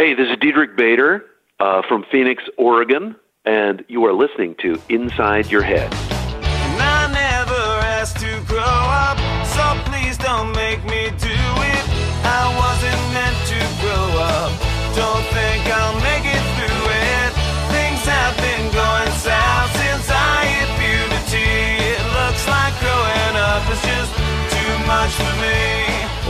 Hey, this is Diedrich Bader uh, from Phoenix, Oregon, and you are listening to Inside Your Head. And I never asked to grow up, so please don't make me do it. I wasn't meant to grow up. Don't think I'll make it through it. Things have been going south since I hit puberty. It looks like growing up is just too much for me.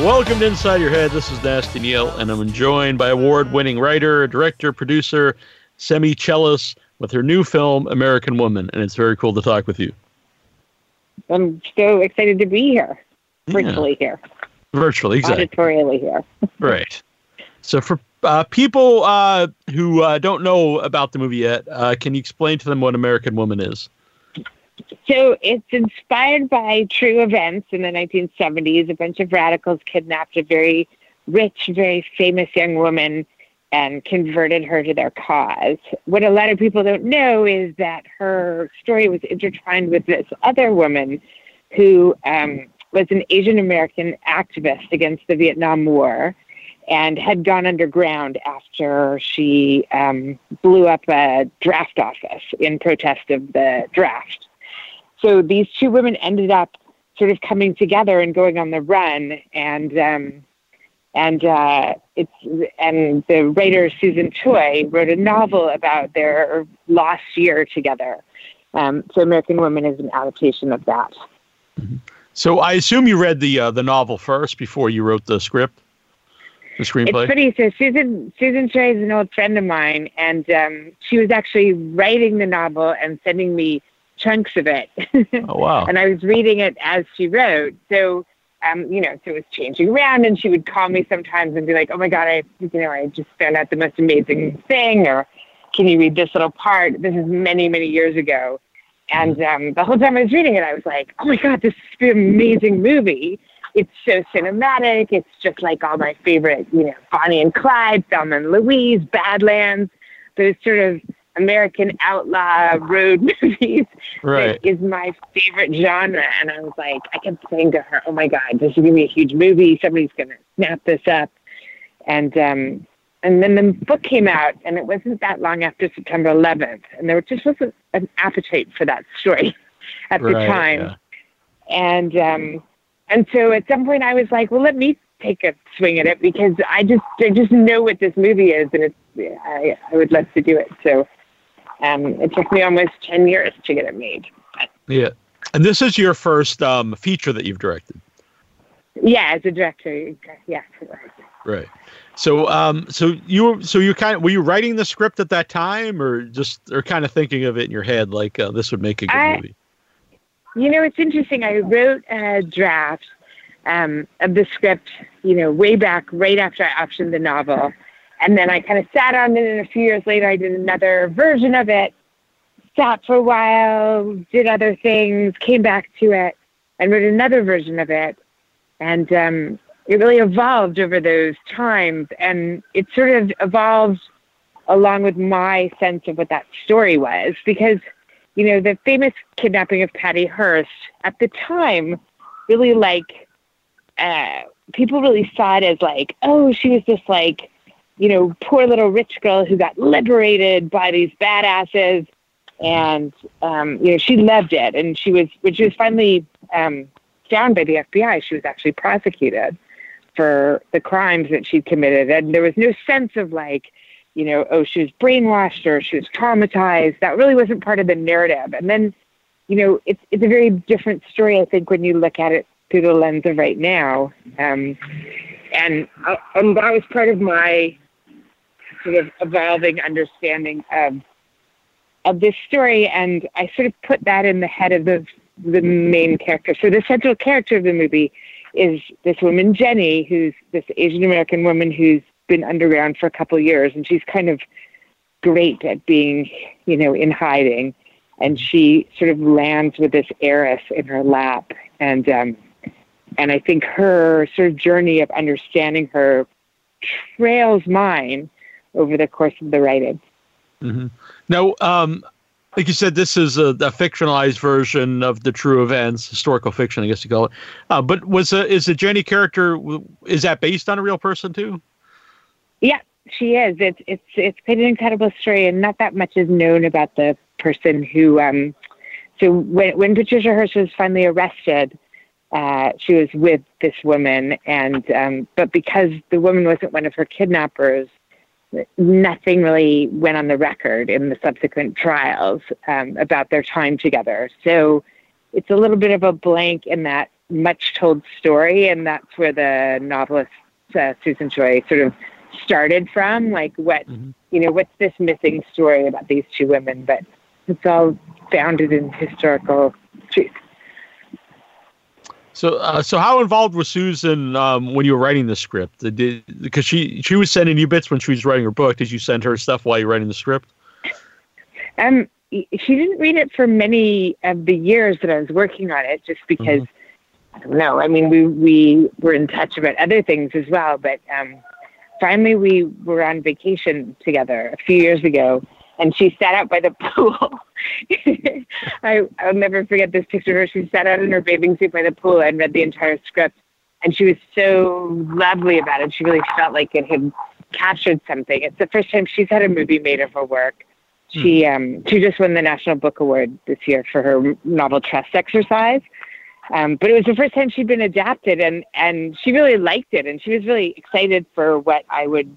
Welcome to Inside Your Head. This is Nasty Neil, and I'm joined by award-winning writer, director, producer, Semi Chellas with her new film American Woman, and it's very cool to talk with you. I'm so excited to be here, virtually here, Virtually, exactly. auditorially here. right. So for uh, people uh, who uh, don't know about the movie yet, uh, can you explain to them what American Woman is? So it's inspired by true events in the 1970s. A bunch of radicals kidnapped a very rich, very famous young woman and converted her to their cause. What a lot of people don't know is that her story was intertwined with this other woman who um, was an Asian American activist against the Vietnam War and had gone underground after she um, blew up a draft office in protest of the draft. So these two women ended up sort of coming together and going on the run, and um, and uh, it's and the writer Susan Choi wrote a novel about their lost year together. Um, so American Woman is an adaptation of that. So I assume you read the uh, the novel first before you wrote the script, the screenplay. It's funny. So Susan Susan Choi is an old friend of mine, and um, she was actually writing the novel and sending me chunks of it. Oh wow! and I was reading it as she wrote. So, um, you know, so it was changing around, and she would call me sometimes and be like, "Oh my God, I, you know, I just found out the most amazing thing," or "Can you read this little part?" This is many, many years ago, and um, the whole time I was reading it, I was like, "Oh my God, this is an amazing movie." It's so cinematic. It's just like all my favorite, you know, Bonnie and Clyde, Thelma and Louise, Badlands, those sort of American outlaw road movies Right. is my favorite genre. And I was like, I kept saying to her, "Oh my God, this is gonna be a huge movie. Somebody's gonna snap this up." And um, and then the book came out, and it wasn't that long after September 11th, and there just wasn't an appetite for that story at the Right, time. yeah. And um, and so at some point, I was like, "Well, let me." take a swing at it because I just I just know what this movie is and it's I, I would love to do it. So um, it took me almost 10 years to get it made. Yeah. And this is your first um, feature that you've directed. Yeah, as a director, yeah. Right. So, um, so you were, so you kind of, were you writing the script at that time or just, or kind of thinking of it in your head, like uh, this would make a good I- movie? You know, it's interesting. I wrote a draft um, of the script, you know, way back, right after I optioned the novel. And then I kind of sat on it, and a few years later, I did another version of it, sat for a while, did other things, came back to it, and wrote another version of it. And um, it really evolved over those times. And it sort of evolved along with my sense of what that story was. Because, you know, the famous kidnapping of Patty Hearst at the time really like uh, people really saw it as like, oh, she was this like, you know, poor little rich girl who got liberated by these badasses, and um, you know, she loved it, and she was when she was finally um, found by the FBI, she was actually prosecuted for the crimes that she'd committed, and there was no sense of like, you know, oh, she was brainwashed or she was traumatized. That really wasn't part of the narrative, and then. You know, it's it's a very different story. I think when you look at it through the lens of right now. Um, and, uh, and that was part of my sort of evolving understanding of of this story. And I sort of put that in the head of the the main character. So the central character of the movie is this woman Jenny, who's this Asian American woman who's been underground for a couple of years, and she's kind of great at being, you know, in hiding. And she sort of lands with this heiress in her lap, and um, and I think her sort of journey of understanding her trails mine over the course of the writing. Mm-hmm. Now, um, like you said, this is a, a fictionalized version of the true events, historical fiction, I guess you call it. Uh, but was a, is the Jenny character is that based on a real person too? Yeah. she is. It's it's it's quite an incredible story, and not that much is known about the person who. Um, so when when Patricia Hearst was finally arrested, uh, she was with this woman, and um, but because the woman wasn't one of her kidnappers, nothing really went on the record in the subsequent trials um, about their time together. So it's a little bit of a blank in that much told story, and that's where the novelist uh, Susan Choi sort of started from. Like, what mm-hmm. you know, what's this missing story about these two women? But it's all founded in historical. So, uh, so how involved was Susan um, when you were writing the script? Did, because she she was sending you bits when she was writing her book. Did you send her stuff while you were writing the script? Um, she didn't read it for many of the years that I was working on it, just because mm-hmm. I don't know. I mean, we we were in touch about other things as well, but um, finally we were on vacation together a few years ago, and she sat out by the pool. I I'll never forget this picture of her. She sat out in her bathing suit by the pool and read the entire script, and she was so lovely about it. She really felt like it had captured something. It's the first time she's had a movie made of her work she hmm. um, she just won the National Book Award this year for her novel Trust Exercise. Um, but it was the first time she'd been adapted, and and she really liked it, and she was really excited for what I would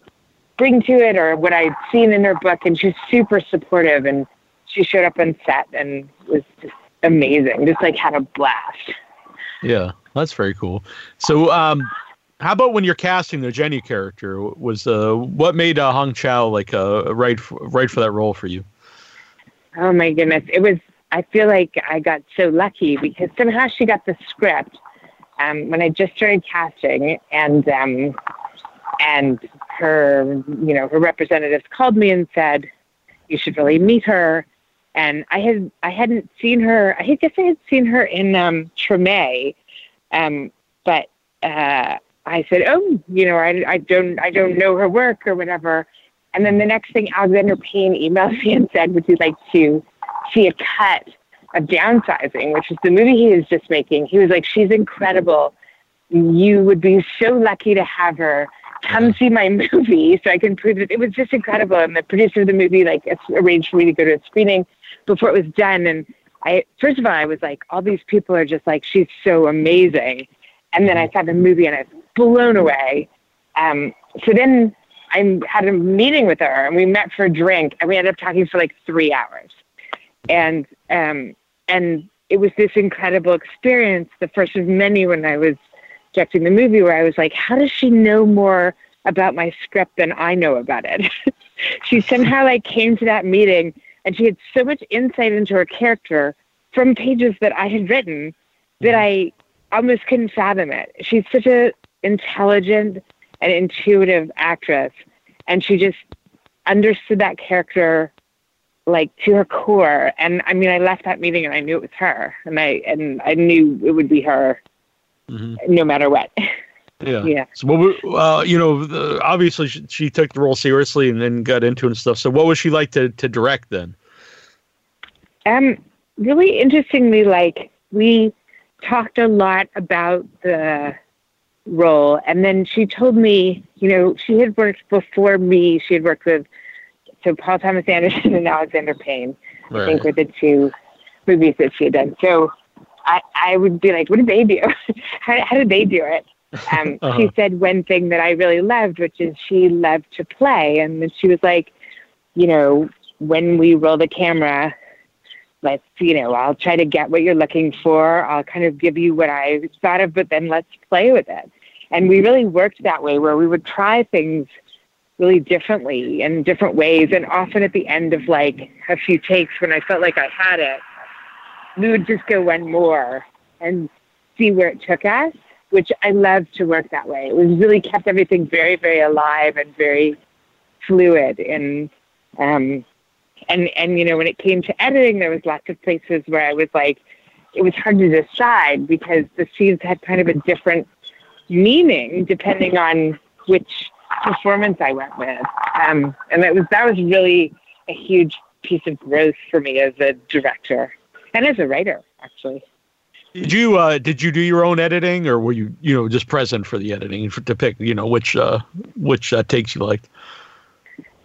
bring to it or what I'd seen in her book, and she was super supportive, and she showed up on set and was just amazing, just like had a blast. Yeah, that's very cool. So, um, how about when you're casting the Jenny character? Was uh, what made uh, Hong Chau like uh, right right for that role for you? Oh my goodness, it was. I feel like I got so lucky because somehow she got the script um, when I just started casting, and um, and her you know her representatives called me and said you should really meet her. And I had I hadn't seen her. I guess I had seen her in um, Treme, um, but uh, I said, "Oh, you know, I, I don't I don't know her work or whatever." And then the next thing, Alexander Payne emailed me and said, "Would you like to see a cut of Downsizing, which is the movie he was just making?" He was like, "She's incredible. You would be so lucky to have her." Come see my movie so I can prove it. It was just incredible. And the producer of the movie like arranged for me to go to a screening before it was done. And I, first of all, I was like, all these people are just like, she's so amazing. And then I saw the movie and I was blown away. Um, so then I had a meeting with her and we met for a drink and we ended up talking for like three hours. And um, and it was this incredible experience, the first of many when I was directing the movie where I was like, how does she know more about my script than I know about it? she somehow like came to that meeting and she had so much insight into her character from pages that I had written that mm-hmm. I almost couldn't fathom it. She's such a intelligent and intuitive actress, and she just understood that character like to her core. And I mean, I left that meeting and I knew it was her, and I and I knew it would be her, mm-hmm. no matter what. Yeah. yeah. So, what, uh, you know, the, obviously she, she, took the role seriously and then got into it and stuff. So, what was she like to to direct then? Um, really interestingly, like we talked a lot about the role. And then she told me, you know, she had worked before me. She had worked with so Paul Thomas Anderson and Alexander Payne. Right. I think were the two movies that she had done. So I, I would be like, what did they do? how, how did they do it? Um, uh-huh. She said one thing that I really loved, which is she loved to play. And then she was like, you know, when we roll the camera, let's, you know, I'll try to get what you're looking for. I'll kind of give you what I thought of, but then let's play with it. And we really worked that way where we would try things really differently in different ways. And often at the end of like a few takes when I felt like I had it, we would just go one more and see where it took us, which I love to work that way. It was really kept everything very, very alive and very fluid. And um, and and you know when it came to editing there was lots of places where i was like it was hard to decide because the scenes had kind of a different meaning depending on which performance i went with um, and that was that was really a huge piece of growth for me as a director and as a writer actually did you uh, did you do your own editing or were you you know just present for the editing to pick you know which uh, which uh, takes you liked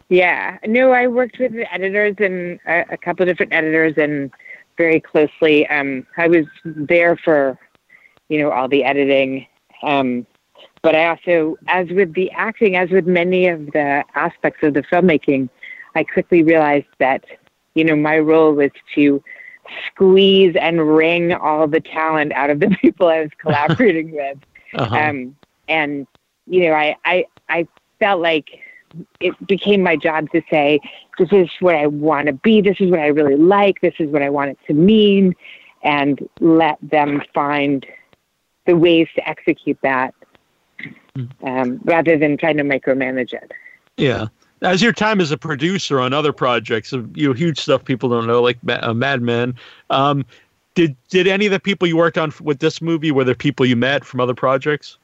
Yeah, no, I worked with the editors and a, a couple of different editors and very closely. Um, I was there for, you know, all the editing. Um, but I also, as with the acting, as with many of the aspects of the filmmaking, I quickly realized that, you know, my role was to squeeze and wring all the talent out of the people I was collaborating with. Uh-huh. Um, and, you know, I, I, I felt like it became my job to say, this is what I want to be. This is what I really like. This is what I want it to mean. And let them find the ways to execute that um, rather than trying to micromanage it. Yeah. As your time as a producer on other projects, uh, you know, huge stuff people don't know, like Ma- uh, Mad Men. Um, did did any of the people you worked on f- with this movie were there people you met from other projects?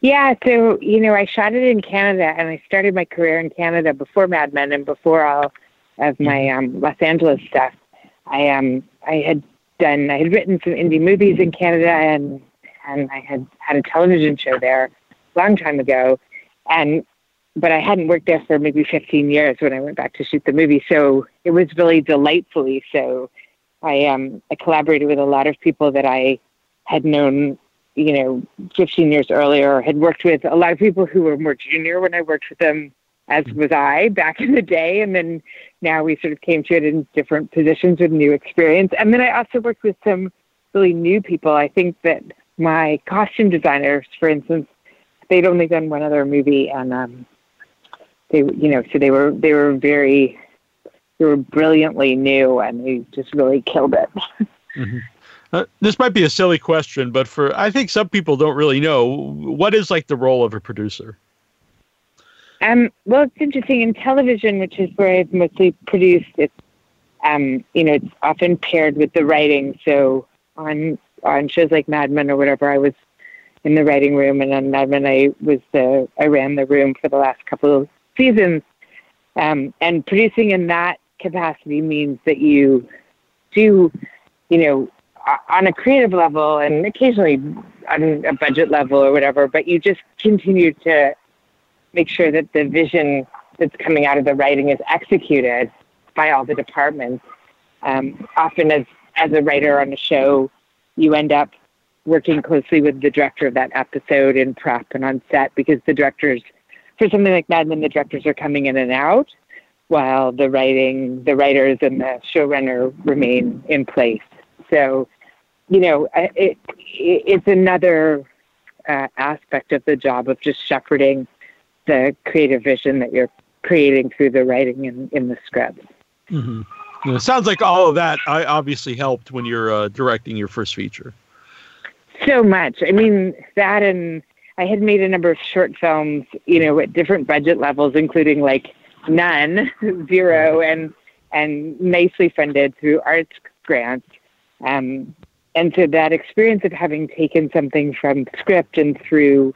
Yeah, so you know, I shot it in Canada, and I started my career in Canada before Mad Men and before all of my um, Los Angeles stuff. I um I had done I had written some indie movies in Canada, and and I had had a television show there a long time ago, and but I hadn't worked there for maybe 15 years when I went back to shoot the movie. So it was really delightfully so. I um I collaborated with a lot of people that I had known you know, 15 years earlier, had worked with a lot of people who were more junior when I worked with them, as was I back in the day. And then now we sort of came to it in different positions with new experience. And then I also worked with some really new people. I think that my costume designers, for instance, they'd only done one other movie, and um, they, you know, so they were they were very, they were brilliantly new, and they just really killed it. Uh, this might be a silly question, but for I think some people don't really know what is like the role of a producer. Um, well, it's interesting in television, which is where I've mostly produced. It's um, you know, it's often paired with the writing. So on on shows like Mad Men or whatever, I was in the writing room, and on Mad Men, I was the I ran the room for the last couple of seasons. Um, and producing in that capacity means that you do, you know, on a creative level and occasionally on a budget level or whatever, but you just continue to make sure that the vision that's coming out of the writing is executed by all the departments. Um, often, as as a writer on a show, you end up working closely with the director of that episode in prep and on set because the directors, for something like Mad Men, the directors are coming in and out, while the writing, the writers, and the showrunner remain in place. So, you know, it, it it's another uh, aspect of the job of just shepherding the creative vision that you're creating through the writing in, in the script. Mm-hmm. it sounds like all of that I obviously helped when you're uh, directing your first feature. So much. I mean, that and I had made a number of short films, you know, at different budget levels, including like none, zero, and and nicely funded through arts grants. Um, and so that experience of having taken something from script and through,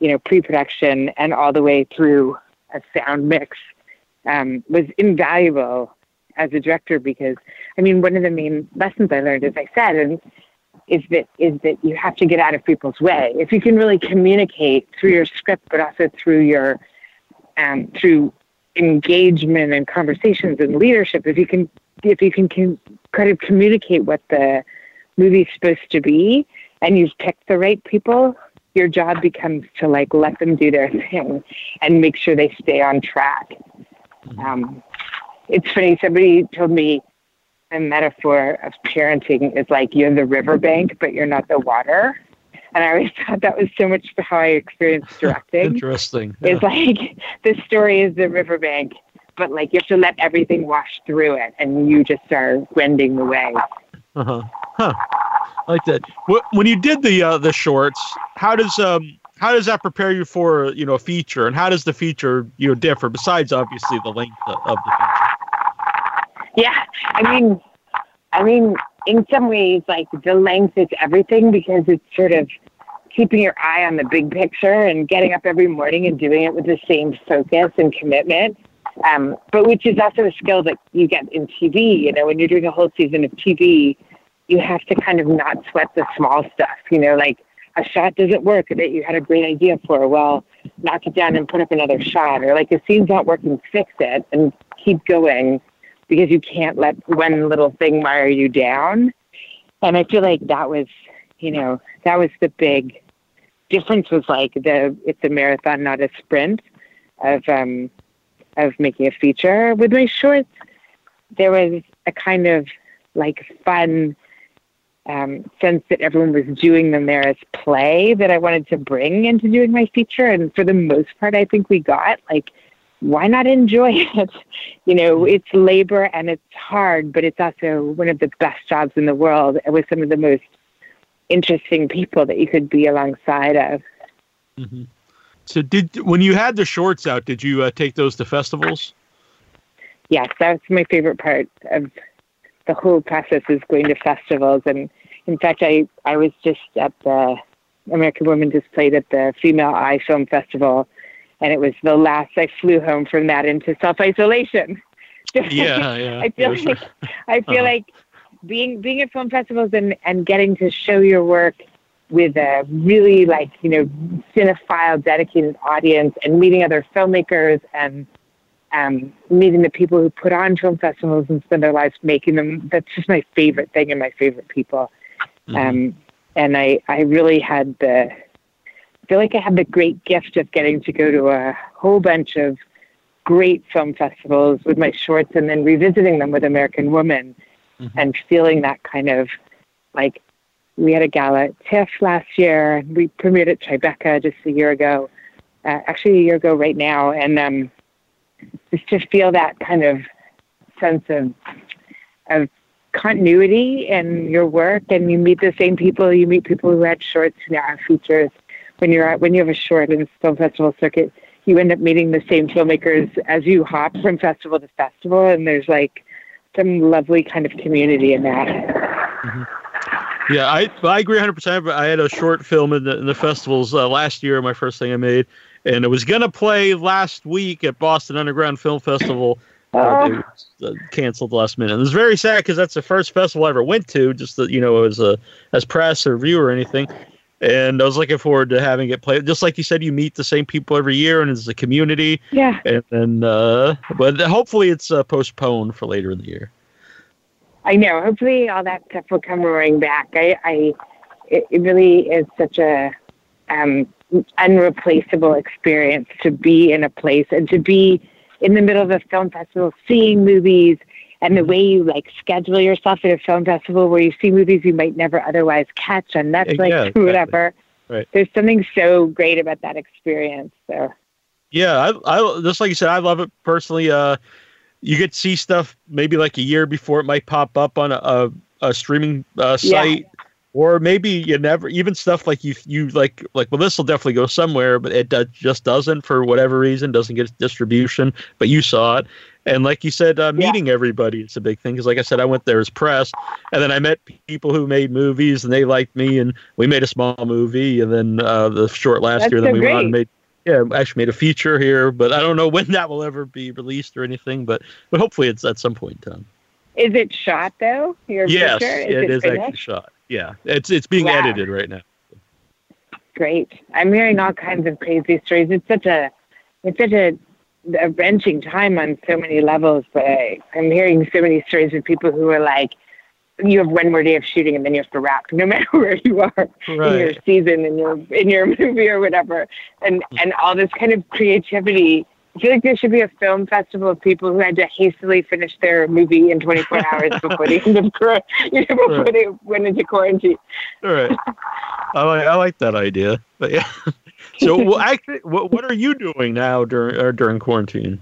you know, pre-production and all the way through a sound mix um, was invaluable as a director because, I mean, one of the main lessons I learned, as I said, and is that is that you have to get out of people's way. If you can really communicate through your script, but also through your um, through engagement and conversations and leadership, if you can if you can, can kind of communicate what the movie's supposed to be, and you've picked the right people, your job becomes to like let them do their thing and make sure they stay on track. Um, it's funny. Somebody told me a metaphor of parenting is like you're the riverbank, but you're not the water. And I always thought that was so much how I experienced directing. Interesting. It's like the story is the riverbank, but like you have to let everything wash through it, and you just are wending the way. Uh-huh. Huh. I like that. When you did the uh, the shorts, how does um how does that prepare you for you know a feature, and how does the feature you know differ besides obviously the length of of the feature? Yeah, I mean, I mean, in some ways, like the length is everything because it's sort of keeping your eye on the big picture and getting up every morning and doing it with the same focus and commitment. Um, but which is also a skill that you get in TV. You know, when you're doing a whole season of TV, you have to kind of not sweat the small stuff. You know, like a shot doesn't work that you had a great idea for. Well, knock it down and put up another shot, or like a scene's not working, fix it and keep going because you can't let one little thing mire you down. And I feel like that was, you know, that was the big difference was like the it's a marathon, not a sprint of um of making a feature. With my shorts, there was a kind of like fun um, sense that everyone was doing them there as play that I wanted to bring into doing my feature. And for the most part, I think we got like, why not enjoy it? You know, it's labor and it's hard, but it's also one of the best jobs in the world with some of the most interesting people that you could be alongside of. Mm-hmm. So, did when you had the shorts out, did you uh, take those to festivals? Yes, that's my favorite part of the whole process is going to festivals. And in fact, I, I was just at the American Women displayed at the Female Eye Film Festival, and it was the last I flew home from that into self isolation. yeah, yeah. I feel like I feel uh-huh. like being being at film festivals and and getting to show your work with a really like you know cinephile dedicated audience and meeting other filmmakers and um, meeting the people who put on film festivals and spend their lives making them. That's just my favorite thing and my favorite people. Mm-hmm. Um, and I, I really had the, feel like I had the great gift of getting to go to a whole bunch of great film festivals with my shorts and then revisiting them with American Woman mm-hmm. and feeling that kind of like we had a gala at TIFF last year. We premiered at Tribeca just a year ago, uh, actually a year ago right now. And um, just to feel that kind of sense of of continuity in your work and you meet the same people you meet people who had shorts who now have features when you're at, when you have a short in film festival circuit you end up meeting the same filmmakers as you hop from festival to festival and there's like some lovely kind of community in that mm-hmm. yeah i i agree 100% i had a short film in the, in the festivals uh, last year my first thing i made and it was going to play last week at Boston Underground Film Festival. Uh, uh, canceled last minute. And it was very sad because that's the first festival I ever went to, just that you know as a as press or viewer or anything. And I was looking forward to having it play. Just like you said, you meet the same people every year, and it's a community. Yeah. And then, uh, but hopefully, it's uh, postponed for later in the year. I know. Hopefully, all that stuff will come roaring back. I, I, it, it really is such a um, unreplaceable experience to be in a place and to be in the middle of a film festival seeing movies and the way you like schedule yourself at a film festival where you see movies you might never otherwise catch on Netflix yeah, exactly. or whatever. Right. There's something so great about that experience. So yeah, I, I just like you said, I love it personally. Uh, you get to see stuff maybe like a year before it might pop up on a, a, a streaming uh, site. Yeah or maybe you never even stuff like you you like like well this will definitely go somewhere but it does, just doesn't for whatever reason doesn't get distribution but you saw it and like you said uh, meeting yeah. everybody it's a big thing because like i said i went there as press and then i met people who made movies and they liked me and we made a small movie and then uh, the short last That's year so then we great. went and made yeah actually made a feature here but i don't know when that will ever be released or anything but but hopefully it's at some point in time is it shot though your yes it, it is finished? actually shot yeah, it's it's being wow. edited right now. Great. I'm hearing all kinds of crazy stories. It's such a it's such a, a wrenching time on so many levels. But I, I'm hearing so many stories of people who are like, you have one more day of shooting and then you have to wrap, no matter where you are right. in your season, in your in your movie or whatever, and and all this kind of creativity I feel like there should be a film festival of people who had to hastily finish their movie in 24 hours before the end of you know, before right. they went into quarantine. All right. I like I like that idea, but yeah. So, well, actually, what what are you doing now during uh, during quarantine?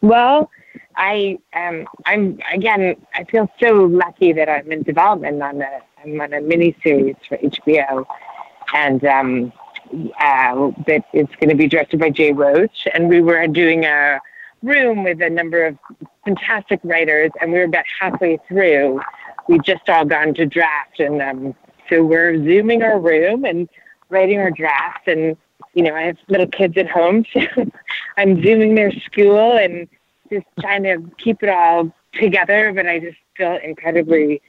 Well, I um I'm again I feel so lucky that I'm in development on a I'm on a mini series for HBO, and um uh, that it's going to be directed by Jay Roach. And we were doing a room with a number of fantastic writers, and we were about halfway through. We just all gone to draft, and um, so we're zooming our room and writing our drafts And you know, I have little kids at home, so I'm zooming their school and just trying to keep it all together. But I just feel incredibly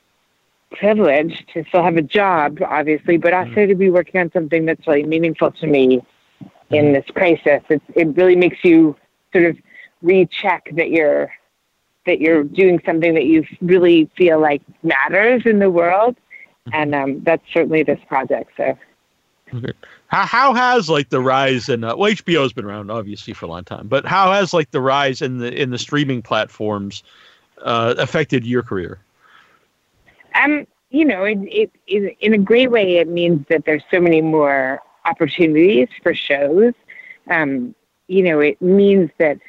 privileged to still have a job, obviously, but also mm. to be working on something that's really meaningful to me in mm. this crisis. It it really makes you sort of recheck that you're that you're doing something that you really feel like matters in the world, mm-hmm. and um, that's certainly this project. So. How, how has like the rise in uh, well HBO's been around obviously for a long time, but how has like the rise in the in the streaming platforms uh, affected your career? Um, you know, it, it, it, in a great way, it means that there's so many more opportunities for shows. Um, you know, it means that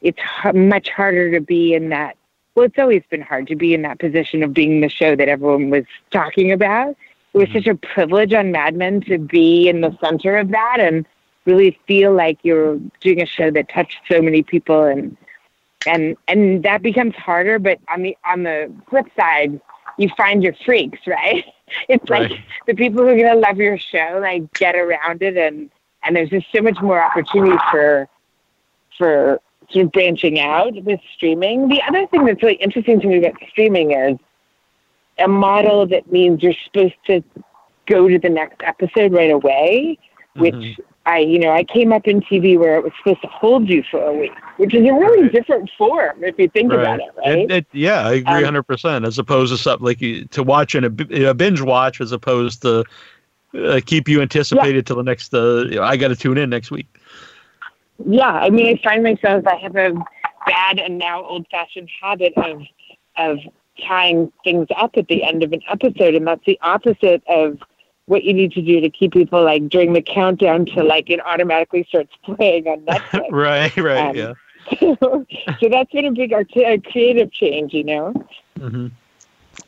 it's h- much harder to be in that. Well, it's always been hard to be in that position of being the show that everyone was talking about. It was such a privilege on Mad Men to be in the center of that and really feel like you're doing a show that touched so many people and and and that becomes harder but on the on the flip side you find your freaks right? It's like the people who are going to love your show like get around it and and there's just so much more opportunity for for sort of branching out with streaming. The other thing that's really interesting to me about streaming is a model that means you're supposed to go to the next episode right away which Mhm. I, you know, I came up in TV where it was supposed to hold you for a week, which is a really Right. different form if you think about it, right? It- it- yeah, I agree Um, hundred percent. As opposed to something like you, to watch in a, a binge watch, as opposed to uh, keep you anticipated till the next. Uh, you know, I got to tune in next week. yeah, I mean, I find myself I have a bad and now old-fashioned habit of of tying things up at the end of an episode, and that's the opposite of what you need to do to keep people like during the countdown to like it automatically starts playing on Netflix. right, right, Um, yeah. so that's been a big art- a creative change, you know. hmm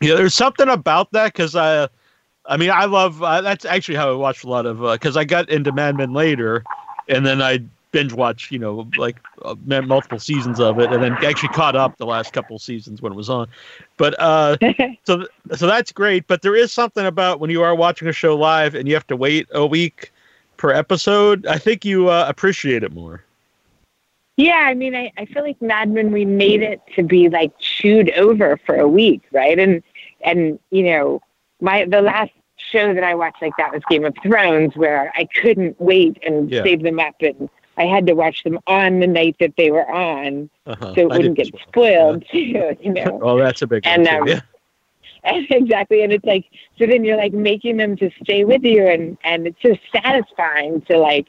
Yeah, there's something about that because I, I mean, I love. Uh, that's actually how I watched a lot of because I got into Mad Men later, and then I binge watch, you know, like uh, multiple seasons of it, and then actually caught up the last couple seasons when it was on. But uh, so th- so that's great. But there is something about when you are watching a show live and you have to wait a week per episode. I think you uh, appreciate it more. Yeah, I mean, I, I feel like Mad Men, we made it to be like chewed over for a week, right? And and you know, my the last show that I watched like that was Game of Thrones, where I couldn't wait and Yeah. save them up, and I had to watch them on the night that they were on, Uh-huh. so it I wouldn't get well. spoiled, too, you know. Oh, that's a big And, um, yeah. exactly, and it's like so then you're like making them to stay with you, and and it's so satisfying to like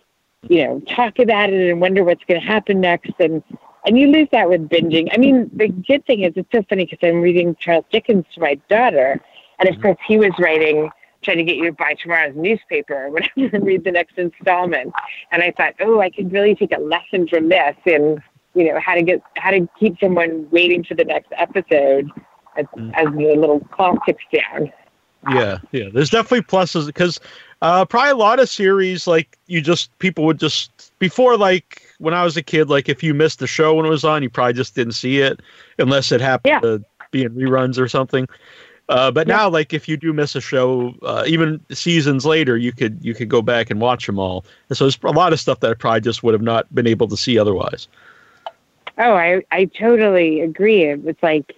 you know talk about it and wonder what's going to happen next, and and you lose that with binging. I mean, the good thing is it's so funny because I'm reading Charles Dickens to my daughter, and of course he was writing trying to get you to buy tomorrow's newspaper or whatever and read the next installment. And I thought, oh, I could really take a lesson from this in, you know how to get how to keep someone waiting for the next episode as, Mm. as the little clock ticks down. Yeah, yeah. There's definitely pluses because uh, probably a lot of series like you just people would just before like when I was a kid, like if you missed the show when it was on, you probably just didn't see it unless it happened Yeah. to be in reruns or something. Uh, but Yeah. now, like if you do miss a show, uh, even seasons later, you could you could go back and watch them all. And so there's a lot of stuff that I probably just would have not been able to see otherwise. Oh, I I totally agree. It was like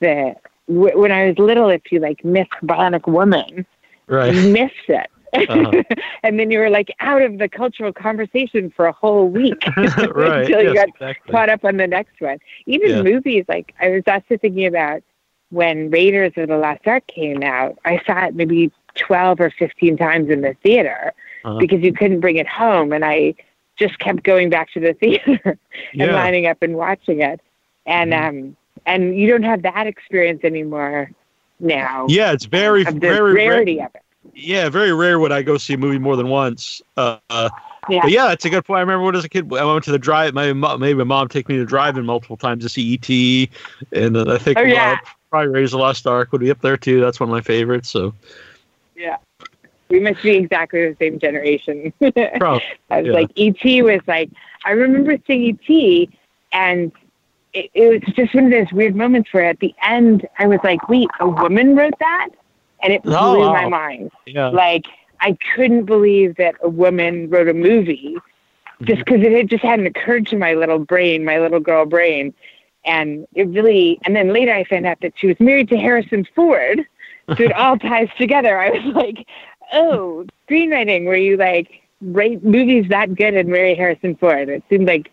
the w- when I was little, if you like missed Bionic Woman, Right. you missed it. Uh-huh. and then you were like out of the cultural conversation for a whole week right. until you got exactly. caught up on the next one. Even Yeah. movies, like I was also thinking about when Raiders of the Lost Ark came out. I saw it maybe twelve or fifteen times in the theater Uh-huh. because you couldn't bring it home, and I just kept going back to the theater and Yeah. lining up and watching it. And Mhm. um, and you don't have that experience anymore now. Yeah, it's very of the very rare- rarity of it. yeah, very rare would I go see a movie more than once. Uh, uh, Yeah. But yeah, that's a good point. I remember when I was a kid, I went to the drive. My mo- maybe my mom take me to drive-in multiple times to see ET, and I think Oh, yeah. Probably Raiders of the Lost Ark would be up there too. That's one of my favorites. So Yeah. We must be exactly the same generation. probably, I was Yeah. like, ET was like, I remember seeing ET, and it, it was just one of those weird moments where at the end I was like, wait, a woman wrote that? And it oh, blew Oh, wow. my mind. yeah, Like, I couldn't believe that a woman wrote a movie mm-hmm. just because it had just hadn't occurred to my little brain, my little girl brain. And it really, and then later I found out that she was married to Harrison Ford. So it all ties together. I was like, oh, screenwriting, where you like, write movies that good and marry Harrison Ford. It seemed like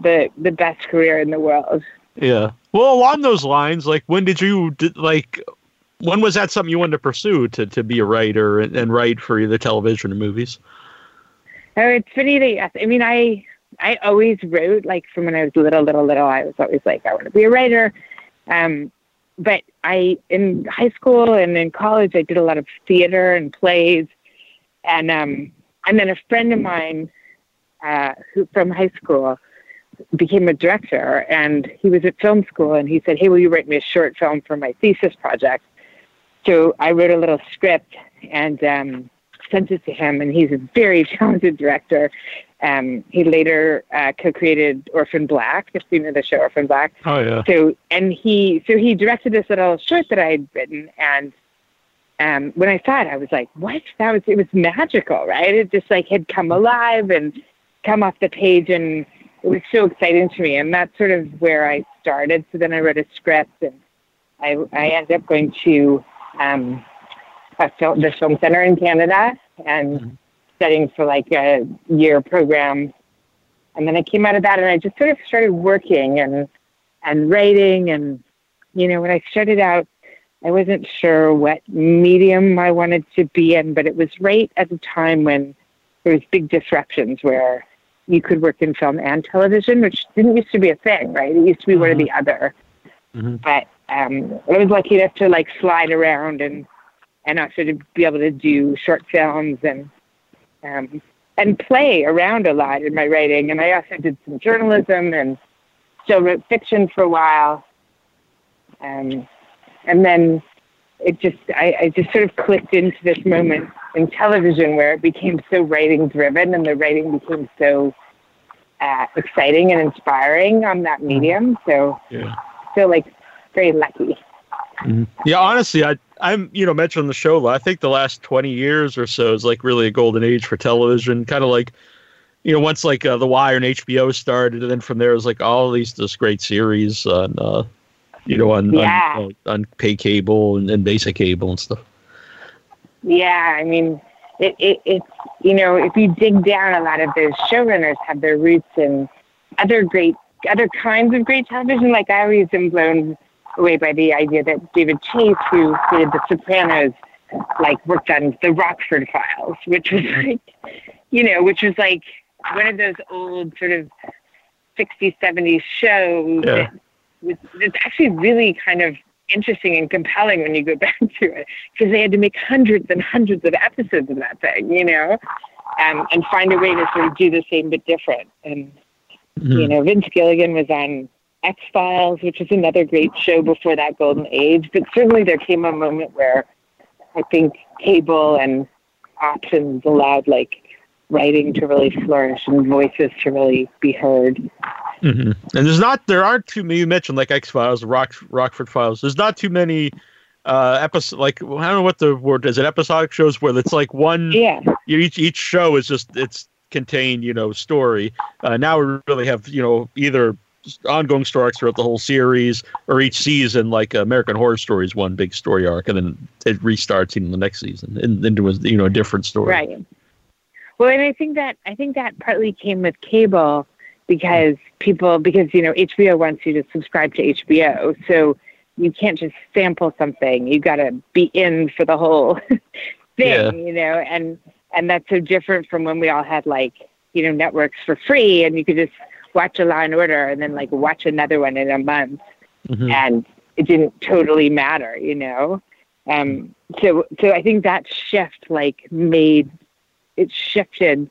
the the best career in the world. Yeah. Well, along those lines, like when did you like when was that something you wanted to pursue to, to be a writer and, and write for either television or movies? Oh, it's funny that yes. I mean, I I always wrote like from when I was little, little, little. I was always like, I want to be a writer. Um, but I in high school and in college, I did a lot of theater and plays, and um, and then a friend of mine uh, who from high school became a director, and he was at film school, and he said, "Hey, will you write me a short film for my thesis project?" So I wrote a little script and um, sent it to him, and he's a very talented director. Um, he later uh, co-created Orphan Black, if you know the show Orphan Black. Oh yeah. So and he so he directed this little short that I had written, and um, when I saw it, I was like, "What? That was it was magical, right? It just like had come alive and come off the page, and it was so exciting to me. And that's sort of where I started. So then I wrote a script, and I I ended up going to um, a film, the Film Center in Canada and studying for like a year program. And then I came out of that and I just sort of started working and and writing and you know when I started out I wasn't sure what medium I wanted to be in, but it was right at the time when there was big disruptions where you could work in film and television, which didn't used to be a thing, right? It used to be one or the other. Mhm. But um, I was lucky enough to like slide around and and also to be able to do short films and um, and play around a lot in my writing. And I also did some journalism and still wrote fiction for a while. Um, and then it just I, I just sort of clicked into this moment in television where it became so writing driven and the writing became so uh, exciting and inspiring on that medium. So Yeah. Feel like very lucky. Yeah, honestly, I I'm you know mentioned on the show. I think the last twenty years or so is like really a golden age for television. Kind of like you know once like uh, The Wire and HBO started, and then from there it was like all these this great series on uh, you know on Yeah. on, uh, on pay cable and, and basic cable and stuff. Yeah, I mean, it, it, it's, you know, if you dig down, a lot of those showrunners have their roots in other great, other kinds of great television. Like I always am blown away by the idea that David Chase, who created The Sopranos, like worked on The Rockford Files, which was like, you know, which was like one of those old sort of 60s, 70s shows Yeah. that was, it's actually really kind of interesting and compelling when you go back to it because they had to make hundreds and hundreds of episodes of that thing, you know, um, and find a way to sort of do the same but different. And you Mhm. know, Vince Gilligan was on X Files, which is another great show before that golden age. But certainly there came a moment where I think cable and options allowed like writing to really flourish and voices to really be heard. hmm And there's not there aren't too many. You mentioned like X Files, Rock Rockford Files. There's not too many uh episodes like I don't know what the word is. It episodic shows where it's like one Yeah. you each each show is just it's contained you know story uh, now we really have you know either ongoing story arcs throughout the whole series or each season like american horror story is one big story arc and then it restarts in the next season and into a you know a different story Right. Well, and I think that I think that partly came with cable because people because you know HBO wants you to subscribe to HBO, so you can't just sample something. You got to be in for the whole thing, Yeah. you know, and and that's so different from when we all had like you know networks for free and you could just watch a Law and Order and then like watch another one in a month Mhm. and it didn't totally matter, you know. Um, so so I think that shift like made it shifted.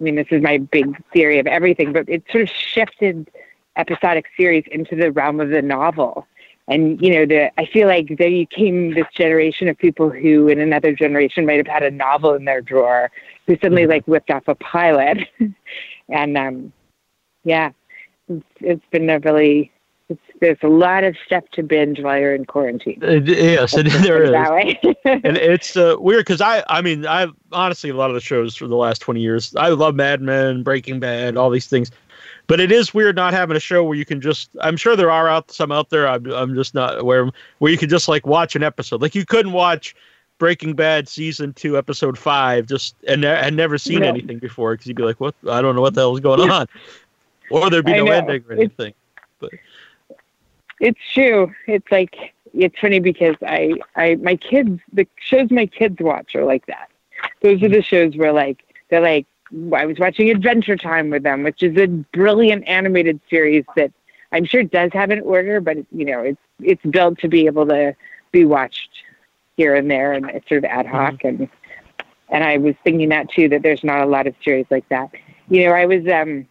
I mean, this is my big theory of everything, but it sort of shifted episodic series into the realm of the novel. And you know, the I feel like there you came this generation of people who, in another generation, might have had a novel in their drawer, who suddenly like whipped off a pilot, and um, yeah, it's, it's been a really it's, there's a lot of stuff to binge while you're in quarantine. Uh, yes it, there is that way. and it's uh, weird because I, I mean, I honestly a lot of the shows for the last twenty years. I love Mad Men, Breaking Bad, all these things, but it is weird not having a show where you can just. I'm sure there are out some out there. I'm, I'm just not aware where you could just like watch an episode. Like you couldn't watch Breaking Bad season two, episode five, just and had never seen No. anything before because you'd be like, "What? I don't know what the hell is going on," or there'd be no ending or It's- but It's true. It's like it's funny because I I my kids the shows my kids watch are like that. Those are the shows where like they're like I was watching Adventure Time with them, which is a brilliant animated series that I'm sure does have an order, but you know it's it's built to be able to be watched here and there and it's sort of ad hoc and and I was thinking that too that there's not a lot of series like that. You know, I was um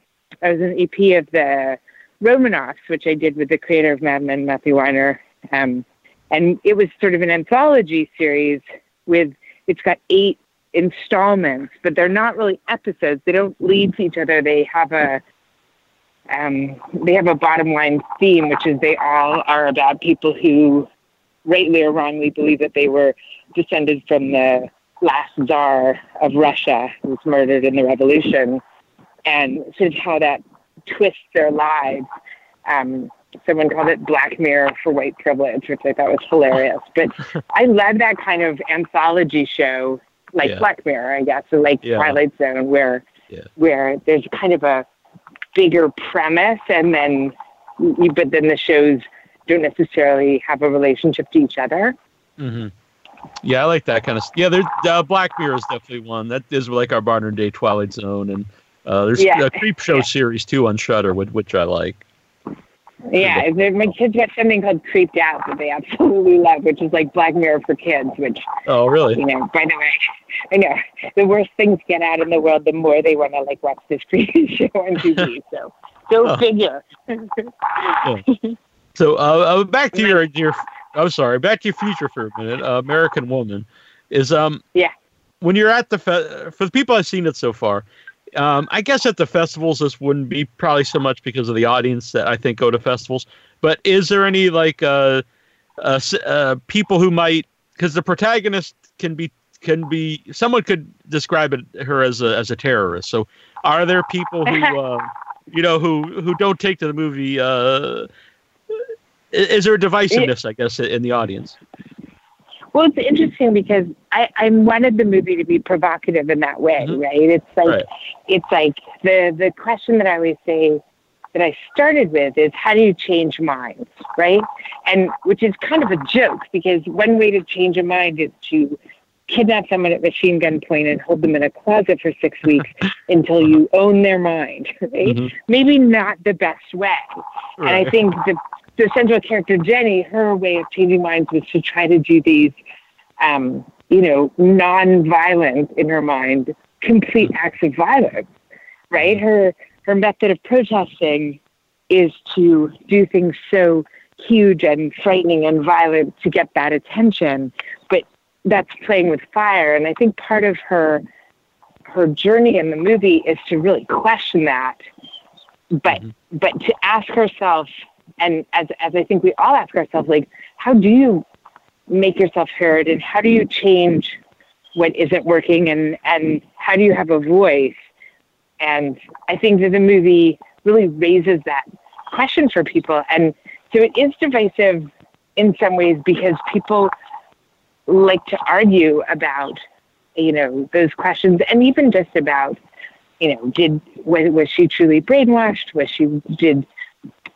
I was an EP of the Romanoffs, which I did with the creator of Mad Men, Matthew Weiner. Um, and it was sort of an anthology series with, it's got eight installments, but they're not really episodes. They don't lead to each other. They have a, um, they have a bottom line theme, which is they all are about people who rightly or wrongly believe that they were descended from the last czar of Russia who was murdered in the revolution and sort of how that twists their lives. Um, someone called it Black Mirror for white privilege, which I thought was hilarious. But I love that kind of anthology show, like Yeah. Black Mirror, I guess, or like Yeah. Twilight Zone, where Yeah. where there's kind of a bigger premise, and then you, but then the shows don't necessarily have a relationship to each other. hmm Yeah, I like that kind of. Yeah, there's uh, Black Mirror is definitely one that is like our modern day Twilight Zone, and uh, there's Yeah. a Creepshow series too on Shudder, which, which I like. Yeah, my kids got something called Creeped Out that they absolutely love, which is like Black Mirror for kids. Which Oh, really? you know, by the way, I know the worse things get out in the world, the more they want to like watch this creepy show on TV. So go Oh. figure. So uh, uh, back to your your. I'm sorry. Back to your future for a minute. Uh, American Woman is um. Yeah. When you're at the fe- for the people I've seen it so far, um, I guess at the festivals this wouldn't be probably so much because of the audience that I think go to festivals. But is there any like uh, uh, uh people who might because the protagonist can be can be someone could describe it, her as a as a terrorist. So are there people who uh, you know who who don't take to the movie? Uh, is there a divisiveness, I guess, in the audience? Well, it's interesting because I, I wanted the movie to be provocative in that way, Mhm. right? It's like Right. it's like the the question that I always say that I started with is how do you change minds, right? And which is kind of a joke because one way to change a mind is to kidnap someone at machine gun point and hold them in a closet for six weeks until you own their mind, right? Mhm. Maybe not the best way. And I think the the central character Jenny, her way of changing minds was to try to do these, um, you know, non-violent in her mind, complete acts of violence. Right? Her her method of protesting is to do things so huge and frightening and violent to get that attention, but that's playing with fire. And I think part of her her journey in the movie is to really question that, but Mhm. but to ask herself, and as as I think we all ask ourselves, like, how do you make yourself heard, and how do you change what isn't working, and and how do you have a voice? And I think that the movie really raises that question for people, and so it is divisive in some ways because people like to argue about you know those questions and even just about you know did was, was she truly brainwashed was she did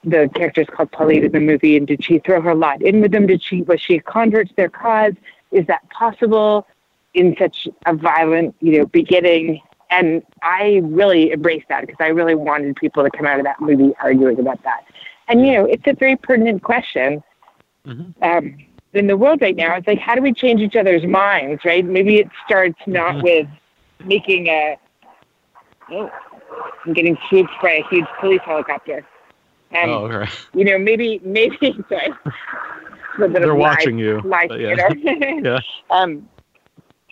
the characters called Pauline in the movie and did she throw her lot in with them did she was she a convert to their cause is that possible in such a violent you know beginning and I really embraced that because I really wanted people to come out of that movie arguing about that and you know it's a very pertinent question Mhm. um, in the world right now, it's like, how do we change each other's minds, right? Maybe it starts not Mhm. with making a. Oh, I'm getting swooped by a huge police helicopter. Um, oh, okay. You know, maybe, maybe, sorry. A little bit They're watching you. Yeah. Yeah. Um,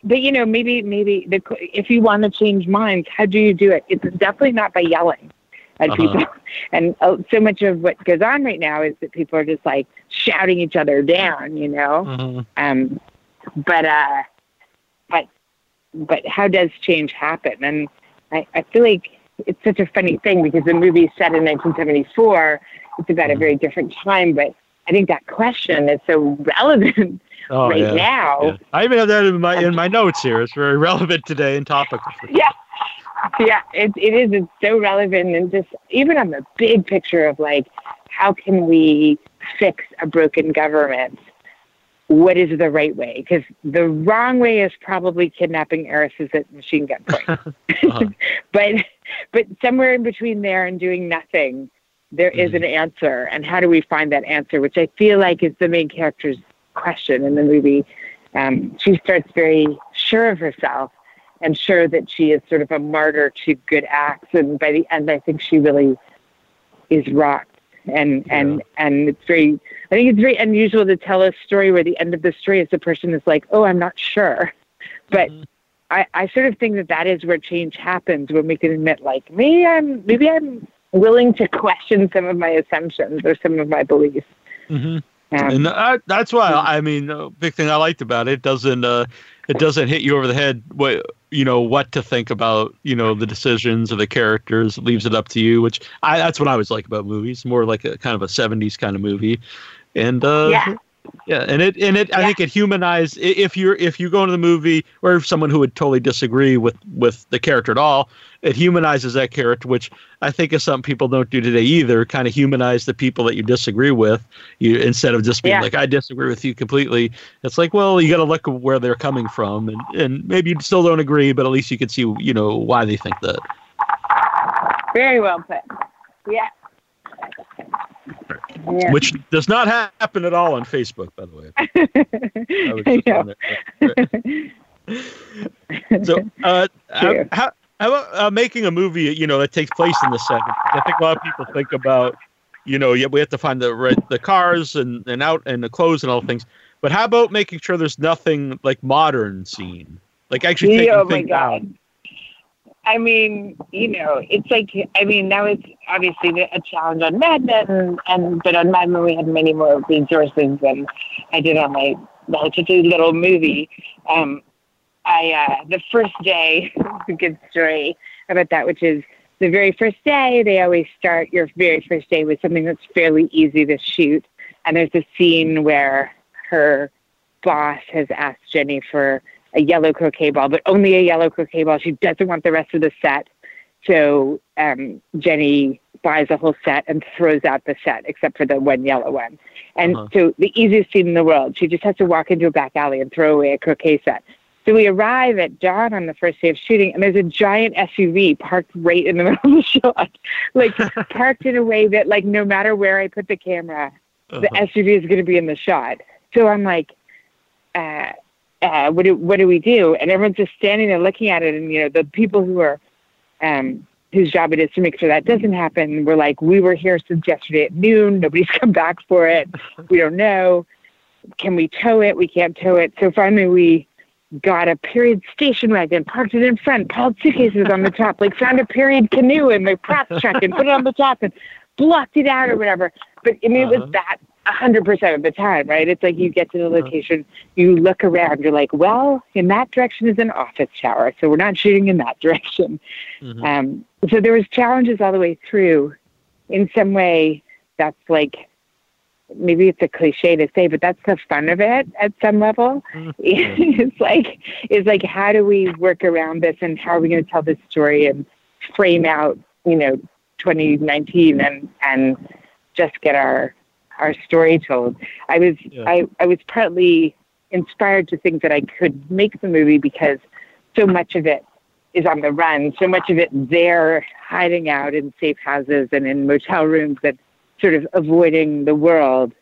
but you know, maybe, maybe the, if you want to change minds, how do you do it? It's definitely not by yelling at Uh-huh. people. And uh, so much of what goes on right now is that people are just like shouting each other down, you know. Mhm. Um, but uh, but but how does change happen? And I, I feel like it's such a funny thing because the movie is set in 1974. It's about a Mhm. very different time, but I think that question is so relevant Oh, right yeah. now. yeah. I even have that in my in my notes here. It's very relevant today and topical. Yeah. Yeah, it, it is. It's so relevant. And just even on the big picture of like, how can we fix a broken government? What is the right way? Because the wrong way is probably kidnapping heiresses at machine gun point. Uh-huh. but but somewhere in between there and doing nothing, there is Mhm. an answer. And how do we find that answer? Which I feel like is the main character's question in the movie. Um, she starts very sure of herself and sure that she is sort of a martyr to good acts. And by the end, I think she really is rocked. And and and it's very. I think it's very unusual to tell a story where the end of the story is the person is like, "Oh, I'm not sure," but Mhm. I, I sort of think that that is where change happens when we can admit, like, maybe I'm maybe I'm willing to question some of my assumptions or some of my beliefs. Mhm. Um, and uh, that's why I mean, a big thing I liked about it, it doesn't uh, it doesn't hit you over the head. You know, what to think about, you know, the decisions of the characters. Leaves it up to you, which I that's what I always like about movies. More like a kind of a '70s kind of movie, and uh, Yeah. Yeah, and it and it I think it humanized. If you're if you go into the movie or if someone who would totally disagree with with the character at all, it humanizes that character, which I think is something people don't do today either. Kind of humanize the people that you disagree with, you instead of just being Yeah. like I disagree with you completely. It's like well, you got to look where they're coming from, and and maybe you still don't agree, but at least you can see you know why they think that. very well put. Yeah. Yeah. Which does not happen at all on Facebook, by the way. I was I just know. on there. So, uh, how, how about uh, making a movie, you know, that takes place in the 70s? I think a lot of people think about, you know, yeah, we have to find the the cars and, and out and the clothes and all things. But how about making sure there's nothing like modern scene? Like actually taking oh my things out. I mean, you know, it's like I mean, that was obviously a challenge on Mad Men, and but on Mad Men we had many more resources than I did on my relatively little movie. Um, I uh, the first day, a good story about that, which is the very first day. They always start your very first day with something that's fairly easy to shoot, and there's a scene where her boss has asked Jenny for a yellow croquet ball, but only a yellow croquet ball. She doesn't want the rest of the set. So um, Jenny buys a whole set and throws out the set except for the one yellow one. And Uh-huh. so the easiest scene in the world, she just has to walk into a back alley and throw away a croquet set. So we arrive at dawn on the first day of shooting, and there's a giant SUV parked right in the middle of the shot, like parked in a way that, like, no matter where I put the camera, the Uh-huh. SUV is going to be in the shot. So I'm like, uh, uh, what do what do we do? And everyone's just standing there looking at it, and you know the people who are um, whose job it is to make sure that doesn't happen. We're like, we were here since yesterday at noon. Nobody's come back for it. We don't know. Can we tow it? We can't tow it. So finally, we got a period station wagon, parked it in front, piled suitcases on the top, like found a period canoe in the prop truck and put it on the top and blocked it out or whatever. But I mean, it Uh-huh. was that a hundred percent of the time, right? It's like you get to the location, you look around, you're like, well, in that direction is an office tower, so we're not shooting in that direction. Mhm. Um, so there was challenges all the way through. In some way, that's like maybe it's a cliche to say, but that's the fun of it at some level. It's like it's like how do we work around this and how are we going to tell this story and frame out, you know, 2019 and and just get our our story told. I was Yeah. I, I was partly inspired to think that I could make the movie because so much of it is on the run, so much of it there hiding out in safe houses and in motel rooms and sort of avoiding the world.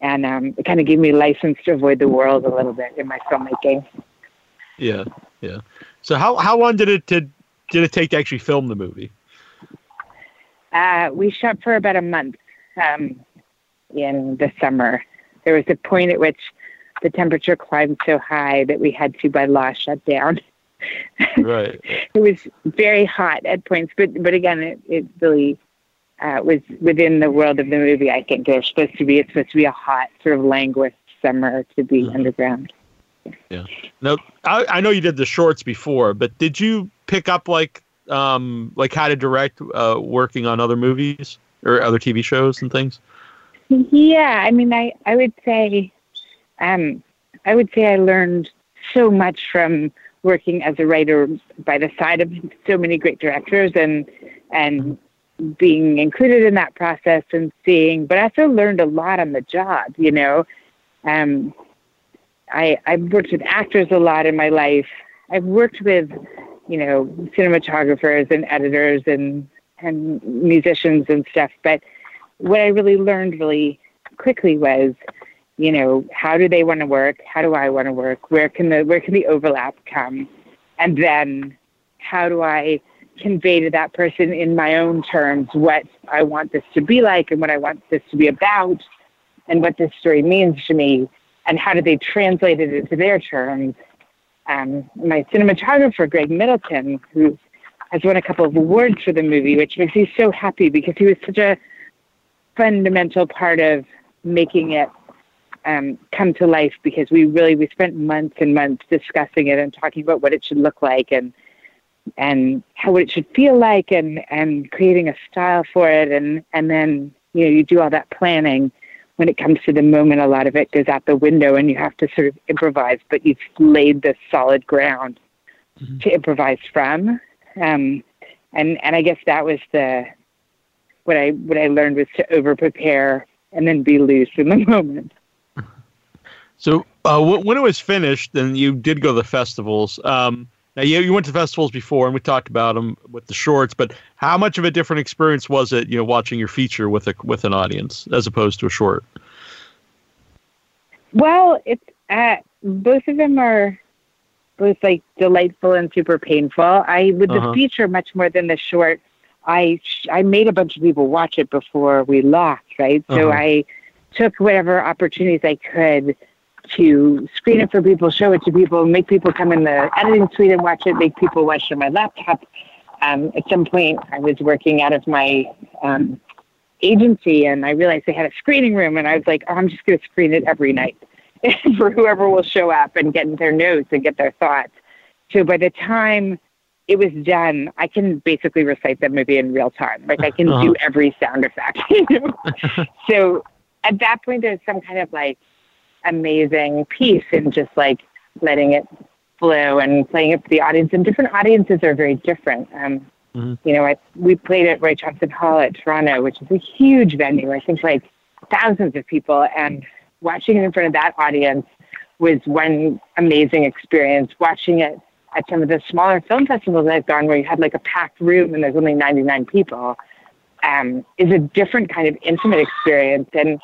And um, it kind of gave me license to avoid the world a little bit in my filmmaking. Yeah, yeah. So how how long did it did, did it take to actually film the movie? Uh, we shot for about a month um, in the summer. There was a point at which the temperature climbed so high that we had to, by law, shut down. Right. It was very hot at points, but but again, it, it really uh, was within the world of the movie. I think they're supposed to be. It's supposed to be a hot, sort of languid summer to be Mhm. underground. Now, I, I know you did the shorts before, but did you pick up like um like how to direct uh, working on other movies or other TV shows and things? Yeah, I mean, I I would say, um, I would say I learned so much from working as a writer by the side of so many great directors and and being included in that process and seeing, but I also learned a lot on the job. You know, um, I I've worked with actors a lot in my life. I've worked with, you know, cinematographers and editors and and musicians and stuff, but what I really learned really quickly was, you know, how do they want to work? How do I want to work? Where can the where can the overlap come? And then how do I convey to that person in my own terms what I want this to be like and what I want this to be about and what this story means to me and how do they translate it into their terms. Um, my cinematographer, Greg Middleton, who has won a couple of awards for the movie, which makes me so happy because he was such a fundamental part of making it um, come to life because we really we spent months and months discussing it and talking about what it should look like and and how what it should feel like and and creating a style for it. And and then you know you do all that planning. When it comes to the moment a lot of it goes out the window and you have to sort of improvise but you've laid the solid ground mm-hmm. to improvise from. Um, and and I guess that was the what I what I learned was to over prepare and then be loose in the moment. So uh, when it was finished, and you did go to the festivals. Um, now you, you went to festivals before, and we talked about them with the shorts. But how much of a different experience was it, you know, watching your feature with a with an audience as opposed to a short? Well, it's uh, both of them are both like delightful and super painful. I with uh-huh. the feature much more than the short. I I made a bunch of people watch it before we lost, right? Uh-huh. So I took whatever opportunities I could to screen it for people, show it to people, make people come in the editing suite and watch it, make people watch it on my laptop. Um, at some point, I was working out of my um, agency, and I realized they had a screening room, and I was like, oh, I'm just going to screen it every night for whoever will show up and get their notes and get their thoughts. So by the time it was done, I can basically recite the movie in real time. Like I can uh-huh. do every sound effect. You know? so at that point, there's some kind of like amazing piece in just like letting it flow and playing it for the audience. And different audiences are very different. Um, mm-hmm. You know, I, we played at Roy Thomson Hall at Toronto, which is a huge venue. I think like thousands of people, and watching it in front of that audience was one amazing experience. Watching it at some of the smaller film festivals I've gone where you had like a packed room and there's only 99 people um, is a different kind of intimate experience. And,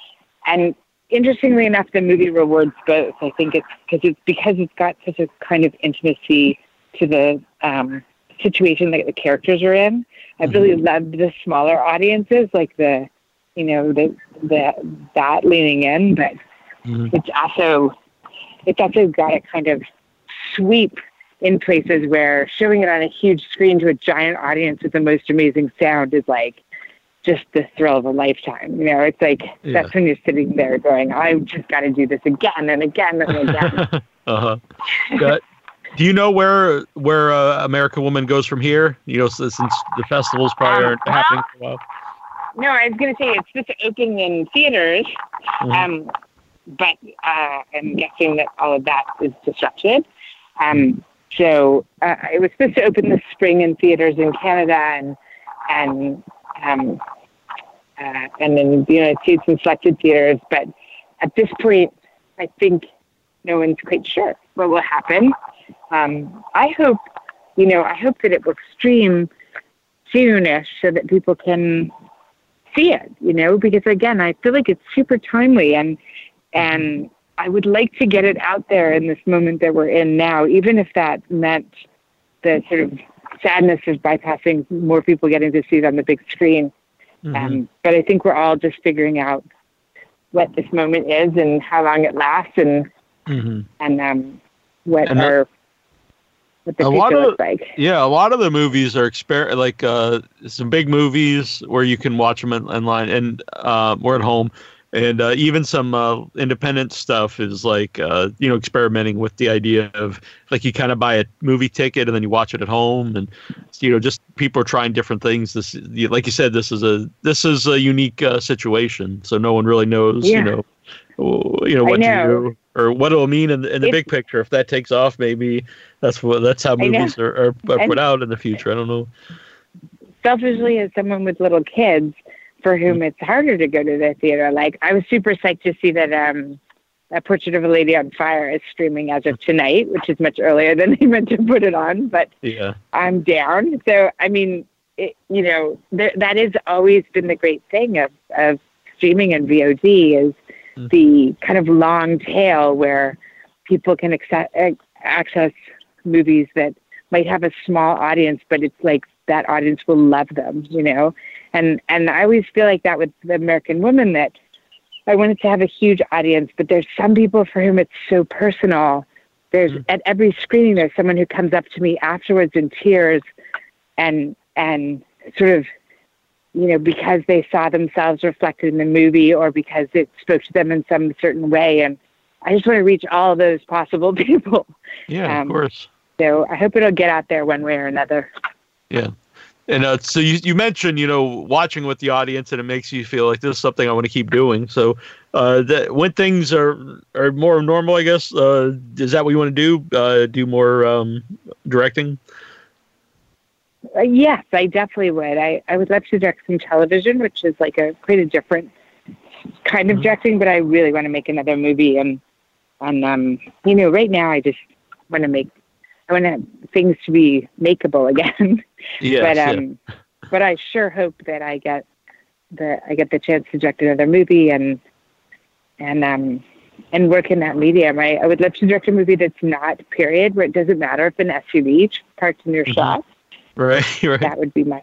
and interestingly enough, the movie rewards both. I think it's because it's because it's got such a kind of intimacy to the um, situation that the characters are in. I mm-hmm. really loved the smaller audiences, like the, you know, the, the that leaning in, but mm-hmm. it's also it's also got a kind of sweep in places where showing it on a huge screen to a giant audience with the most amazing sound is like just the thrill of a lifetime. You know, it's like yeah. that's when you're sitting there going, I just got to do this again and again and again. uh huh. do you know where where uh, American Woman goes from here? You know, since the festivals probably aren't um, happening for a while. No, I was going to say it's just opening in theaters, mm-hmm. um, but uh, I'm guessing that all of that is disrupted. Um, so uh, it was supposed to open this spring in theaters in Canada and and um, uh, and in the United States in selected theaters. But at this point, I think no one's quite sure what will happen. Um, I hope, you know, I hope that it will stream soonish so that people can see it. You know, because again, I feel like it's super timely and and I would like to get it out there in this moment that we're in now, even if that meant the sort of sadness of bypassing more people getting to see it on the big screen. Mm-hmm. Um, but I think we're all just figuring out what this moment is and how long it lasts and mm-hmm. and um, what and our what the a lot of, like. Yeah, a lot of the movies are exper- like uh, some big movies where you can watch them in, online and uh, we're at home and uh, even some uh, independent stuff is like uh, you know experimenting with the idea of like you kind of buy a movie ticket and then you watch it at home, and you know just people are trying different things. This, like you said, this is a this is a unique uh, situation, so no one really knows Yeah. you know you know what to do or what it'll mean in, the- in the big picture. If that takes off, maybe that's what that's how movies are, are, are And- put out in the future. I don't know. selfishly as someone with little kids for whom it's harder to go to the theater like i was super psyched to see that um a portrait of a lady on fire is streaming as of tonight which is much earlier than they meant to put it on but Yeah. i'm down so i mean it, you know th- that has always been the great thing of of streaming and vod is Mm. the kind of long tail where people can acce- ac- access movies that might have a small audience, but it's like that audience will love them, you know. And and I always feel like that with the American Woman that I wanted to have a huge audience, but there's some people for whom it's so personal. There's Mm. at every screening there's someone who comes up to me afterwards in tears and and sort of you know because they saw themselves reflected in the movie or because it spoke to them in some certain way and I just want to reach all those possible people. Yeah, Um, of course. So I hope it'll get out there one way or another. Yeah. And uh, so you, you mentioned, you know, watching with the audience and it makes you feel like this is something I want to keep doing. So uh, that, when things are are more normal, I guess, uh, is that what you want to do? Uh, do more um, directing? Uh, yes, I definitely would. I, I would love to direct some television, which is like a quite a different kind of Mhm. directing, but I really want to make another movie and and um you know, right now I just want to make I want to, things to be makeable again. Yes, but yeah. um but I sure hope that I get the I get the chance to direct another movie and and um and work in that medium. I, I would love to direct a movie that's not period, where it doesn't matter if an SUV parked in your shot. right, right. That would be my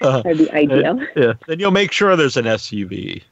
Uh, that'd be ideal. yeah. Then you'll make sure there's an SUV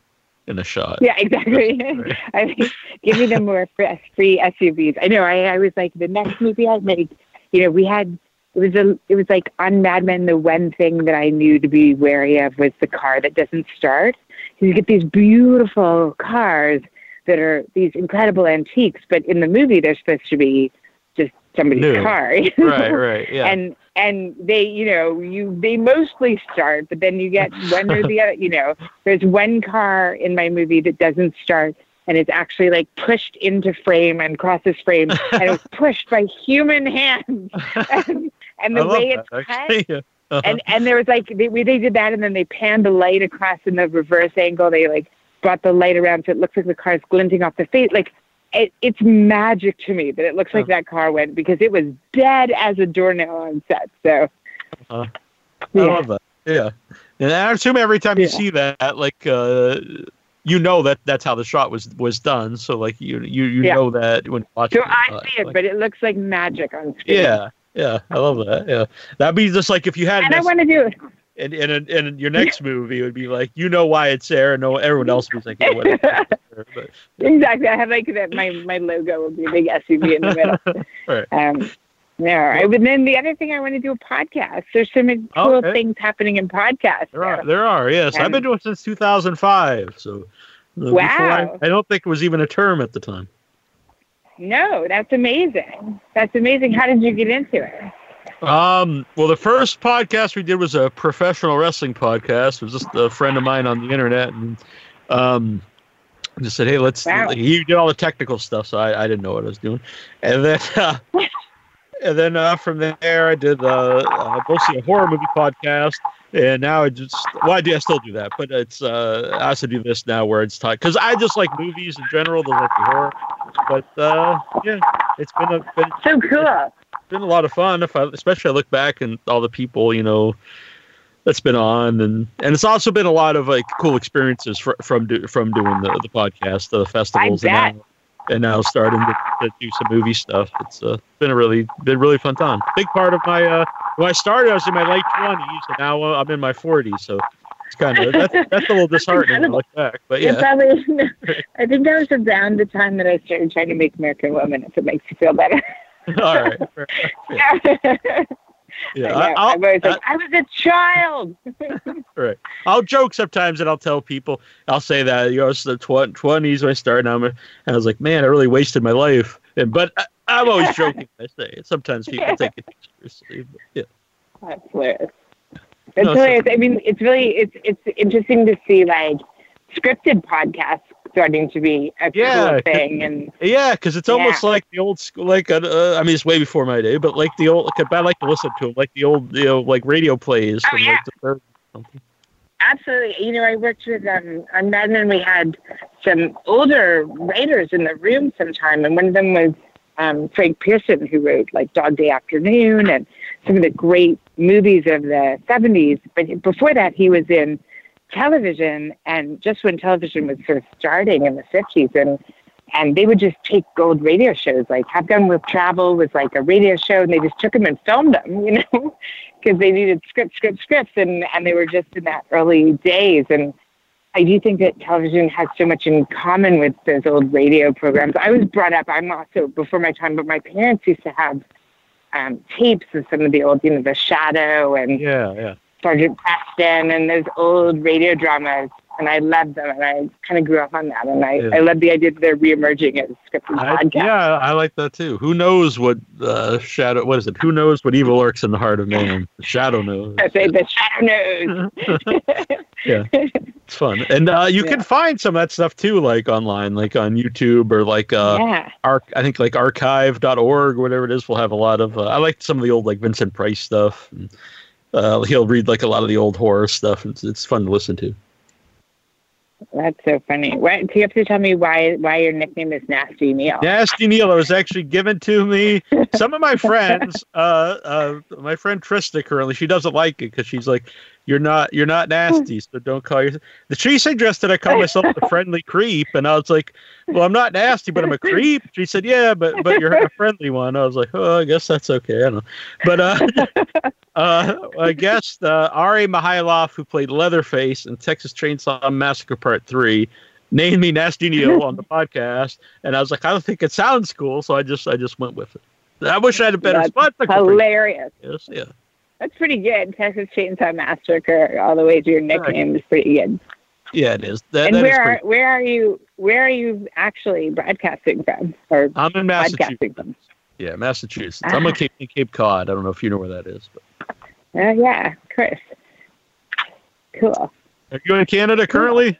in a shot. Yeah, exactly. Right. I mean, give me the more free, SUVs. I know. I, I was like the next movie I'd make. You know, we had it was a it was like on Mad Men. The one thing that I knew to be wary of was the car that doesn't start. You get these beautiful cars that are these incredible antiques, but in the movie they're supposed to be just somebody's New. car. Right, right. Yeah. and and they you know you they mostly start but then you get one or the other you know there's one car in my movie that doesn't start and it's actually like pushed into frame and crosses frame and it was pushed by human hands and, and I the way that, it's cut. Yeah. Uh-huh. and and there was like they they did that and then they panned the light across in the reverse angle they like brought the light around so it looks like the car's glinting off the face like it, it's magic to me that it looks like Huh. that car went because it was dead as a doornail on set so Uh-huh. I love that. Yeah. And I assume every time you see that, like, uh, you know that that's how the shot was was done. So like you you you Yeah. know that when watching. so I uh, see it like- but it looks like magic on screen yeah, yeah, I love that. Yeah, that'd be just like if you had and I want to do it and and in, in your next movie, would be like you know why it's there, and no everyone else would be like, yeah, what it's there. Exactly I have like that my my logo will be a big SUV in the middle Right. um yeah, right. But then the other thing I want to do a podcast. There's so many Oh, cool okay. things happening in podcasts. there are there are yes, I've been doing it since 2005. So Wow. I, I don't think it was even a term at the time. No, that's amazing. That's amazing. How did you get into it? Um, well, the first podcast we did was a professional wrestling podcast. It was just a friend of mine on the internet, and um, just said, "Hey, let's." Wow. He did all the technical stuff, so I, I didn't know what I was doing, and then. Uh, And then uh, from there, I did uh, uh, mostly a horror movie podcast, and now I just well, I do I still do that, but it's uh, I also do this now where it's time because I just like movies in general, don't like the horror, but uh, yeah, it's been a been, So cool. been a lot of fun. If I, especially I look back and all the people, you know, that's been on, and and it's also been a lot of like cool experiences fr- from do, from doing the, the podcast, the festivals, bet. and and now starting to, to do some movie stuff. It's uh, been a really been a really fun time. Big part of my uh, when I started, I was in my late twenties, and now uh, I'm in my forties, so. It's kind of that's, that's a little disheartening I look back, but yeah, probably, I think that was around the time that I started trying to make American Women, if it makes you feel better. all right. Yeah. Yeah, I I'm always like, I was a child. right. I'll joke sometimes, and I'll tell people, I'll say that you know it's the twenties when I started. And, I'm, and I was like, man, I really wasted my life. And but I, I'm always joking. when I say it. Sometimes people take it seriously. Yeah. That's hilarious. It's No, hilarious. I mean, it's really it's it's interesting to see like scripted podcasts starting to be a Yeah, cool thing, and Yeah, because it's almost like the old school. Like uh, uh, I mean, it's way before my day, but like the old. Like, I like to listen to them, like the old, you know, like radio plays Oh, from yeah. like the 30s something. absolutely. You know, I worked with um on Mad Men. We had some older writers in the room sometime, and one of them was um, Frank Pierson, who wrote like Dog Day Afternoon and some of the great movies of the '70s. But before that, he was in television, and just when television was sort of starting in the '50s, and and they would just take gold radio shows, like Have Gun Will Travel was like a radio show, and they just took them and filmed them, you know, because they needed script, script, scripts, and and they were just in that early days, and I do think that television has so much in common with those old radio programs. I was brought up, I'm also before my time, but my parents used to have um, tapes of some of the old, you know, The Shadow and Yeah, yeah. Sergeant Preston and those old radio dramas. And I loved them, and I kind of grew up on that. And I, Yeah. I love the idea that they're reemerging as scripted I, podcasts. yeah, I like that too. Who knows what uh, shadow? What is it? Who knows what evil lurks in the heart of man? The shadow knows. I say the shadow knows. yeah, it's fun, and uh, you can find some of that stuff too, like online, like on YouTube or like uh, yeah. arc. I think like archive.org, whatever it is, will have a lot of. Uh, I like some of the old like Vincent Price stuff. And, uh, he'll read like a lot of the old horror stuff. It's it's fun to listen to. That's so funny. Why, do you have to tell me why why your nickname is Nasty Neil? Nasty Neil, it was actually given to me. Some of my friends, uh, uh, my friend Trista currently, she doesn't like it because she's like, "You're not, you're not nasty, so don't call yourself." The she suggested I call myself the friendly creep, and I was like, "Well, I'm not nasty, but I'm a creep." She said, "Yeah, but but you're a friendly one." I was like, "Oh, I guess that's okay." I don't know, but uh, uh, I guess uh, Ari Mihailoff, who played Leatherface in Texas Chainsaw Massacre Part Three, named me Nasty Neil on the podcast, and I was like, I don't think it sounds cool, so I just I just went with it. I wish I had a better That's spot. Hilarious. Yes, yeah, That's pretty good. Texas Chainsaw Massacre, all the way to your nickname is pretty good. yeah, it is. That, and that is where are, where are you where are you actually broadcasting from or I'm in Massachusetts. from? Yeah, Massachusetts. I'm in Cape, Cape Cod. I don't know if you know where that is, but Uh, yeah, Chris. Cool. are you in Canada currently?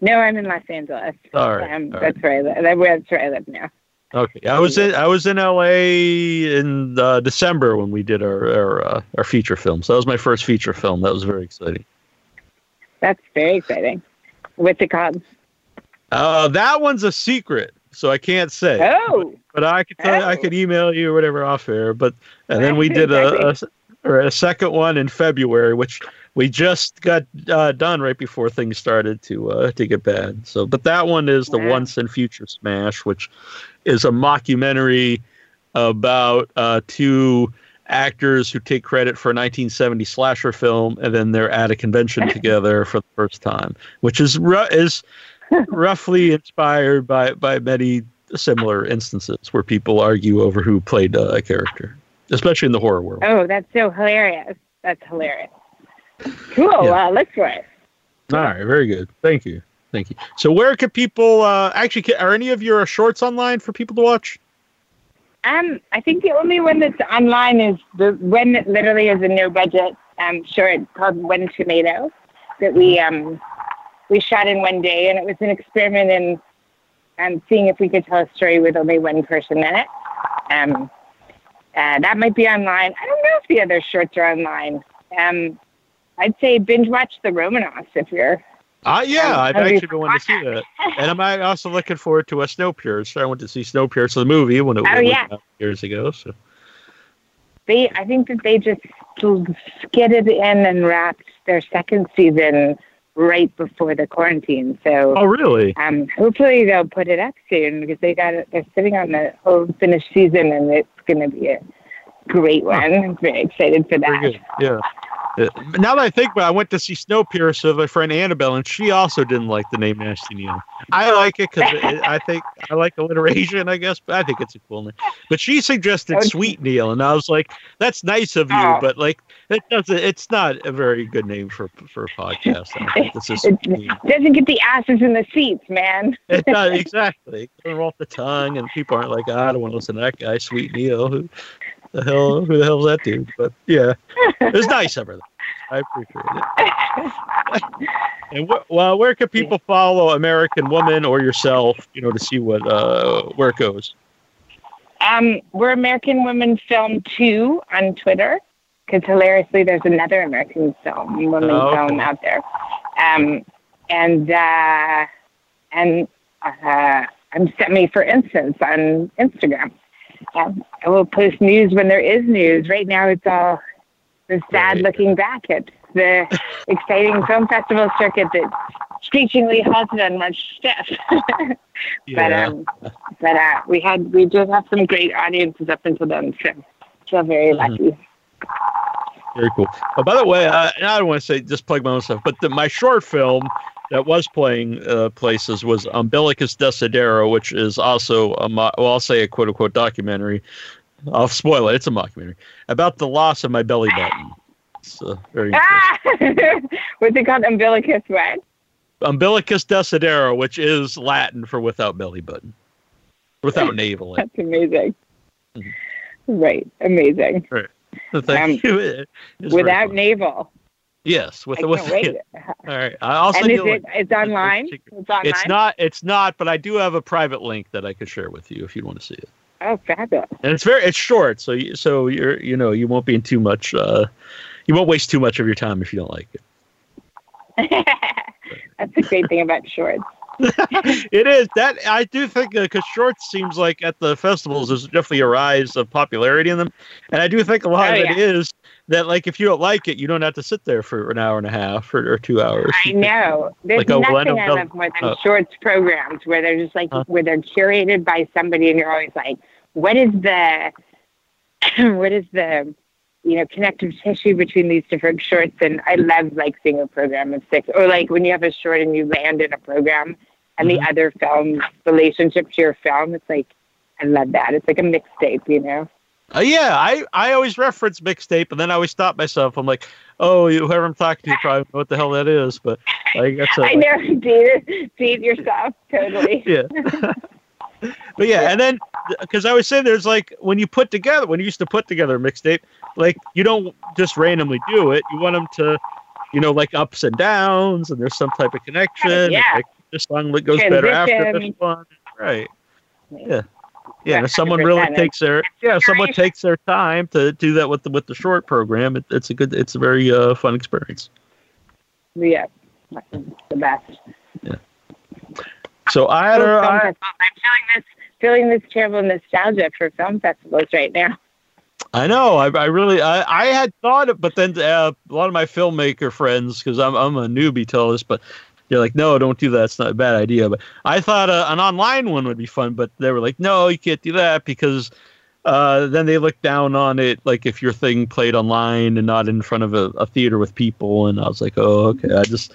No, I'm in Los Angeles. Right, Um, all right. That's where I live. That's where I live now. Okay, I was in I was in L.A. in uh, December when we did our our, uh, our feature film. So that was my first feature film. That was very exciting. That's very exciting. What's it called? Uh, that one's a secret, so I can't say. Oh, But I could tell, I Oh. could email you or whatever off air. But and then we did a, a a second one in February, which we just got uh, done right before things started to uh, to get bad. So, but that one is the Wow. Once and Future Smash, which is a mockumentary about uh, two actors who take credit for a 1970 slasher film, and then they're at a convention together for the first time, which is ru- is roughly inspired by by many similar instances where people argue over who played uh, a character, especially in the horror world. oh, that's so hilarious. That's hilarious. Cool. Yeah. Uh, look for it. All right, very good. Thank you, thank you. So, where could people uh, actually? Are any of your shorts online for people to watch? Um, I think the only one that's online is the one that literally is a no budget um short called One Tomato that we um we shot in one day and it was an experiment in um seeing if we could tell a story with only one person in it. Um uh, that might be online. I don't know if the other shorts are online. Um I'd say binge watch the Romanoffs if you're Uh, yeah, I've actually been wanting to see that, and I'm also looking forward to a Snowpiercer. I went to see Snowpiercer the movie when it Oh, was yeah. out years ago. So, they I think that they just skidded in and wrapped their second season right before the quarantine. So oh really? um, hopefully they'll put it up soon because they got it. They're sitting on the whole finished season, and it's going to be a great one. I'm very excited for that. Yeah. Uh, now that I think about it, I went to see Snowpiercer with my friend Annabelle, and she also didn't like the name Nasty Neil. I like it because I think I like alliteration, I guess, but I think it's a cool name. But she suggested Okay. Sweet Neil, and I was like, "That's nice of you, Oh. but like, it doesn't. It's not a very good name for for a podcast. I this is It doesn't get the asses in the seats, man. it does, exactly. Doesn't off the tongue, and people aren't like, "Ah, I don't want to listen to that guy, Sweet Neil. Who the hell? Who the hell's that dude? But yeah, it was nice of her. though. I appreciate it. and wh- well, where can people follow American Woman or yourself? You know, to see what uh, where it goes. Um, we're American Women Film 2 on Twitter because hilariously there's another American film, women Oh, okay. film out there. Um, and uh, and uh, I'm Semi for instance on Instagram. Um, I will post news when there is news. Right now it's all the sad Right. looking back at the exciting film festival circuit that screechingly halted on March 5th. But um, but uh, we had we did have some great audiences up until then, so feel very Mhm. lucky. Very cool. Oh, by the way, uh, I don't want to say just plug my own stuff, but the, my short film that was playing uh, places was Umbilicus Desidero, which is also a mo- well, I'll say a quote unquote documentary. I'll spoil it. It's a mockumentary about the loss of my belly button. It's uh, very interesting. Ah! What's it called? Umbilicus what? Umbilicus Desidero, which is Latin for without belly button, without navel. That's amazing. Mhm. Right, amazing. Right. Thank Um, you. It is very Without navel. Yes, with I with wait. all right. I'll And send is you. it? It's online. It's online. It's not. It's not. But I do have a private link that I could share with you if you want to see it. Oh, fabulous. And it's very. It's short, so you, so you're you know you won't be in too much. Uh, you won't waste too much of your time if you don't like it. That's the great thing about shorts. it is that I do think because shorts seems like at the festivals there's definitely a rise of popularity in them, and I do think a lot Oh, of it is that like if you don't like it, you don't have to sit there for an hour and a half or, or two hours. I know. There's Like, oh, nothing I love more than Uh, shorts programs where they're just like Huh? where they're curated by somebody, and you're always like, what is the what is the you know connective tissue between these different shorts? And I love like seeing a program of six, or like when you have a short and you land in a program, and Mm-hmm. the other film relationship to your film. It's like I love that. It's like a mixtape, you know. Uh, yeah, I, I always reference mixtape, and then I always stop myself. I'm like, oh, whoever I'm talking to probably know what the hell that is, but like that's a, I know, date date yourself totally. yeah. but yeah, and then because I was saying there's like when you put together when you used to put together a mixtape, like you don't just randomly do it. You want them to, you know, like ups and downs, and there's some type of connection. Yeah. like, this song that goes better after this one, right? Yeah. Yeah, if someone really takes their yeah, if someone takes their time to do that with the with the short program, it, it's a good, it's a very uh, fun experience. Yeah, the best. Yeah. So I had a, film I, festivals. I'm feeling this feeling this terrible nostalgia for film festivals right now. I know. I, I really, I, I had thought it, but then uh, a lot of my filmmaker friends, because I'm, I'm a newbie to this, but they're like, no, don't do that. It's not a bad idea. But I thought uh, an online one would be fun, but they were like, no, you can't do that because uh, then they look down on it, like if your thing played online and not in front of a, a theater with people. And I was like, oh, okay. I just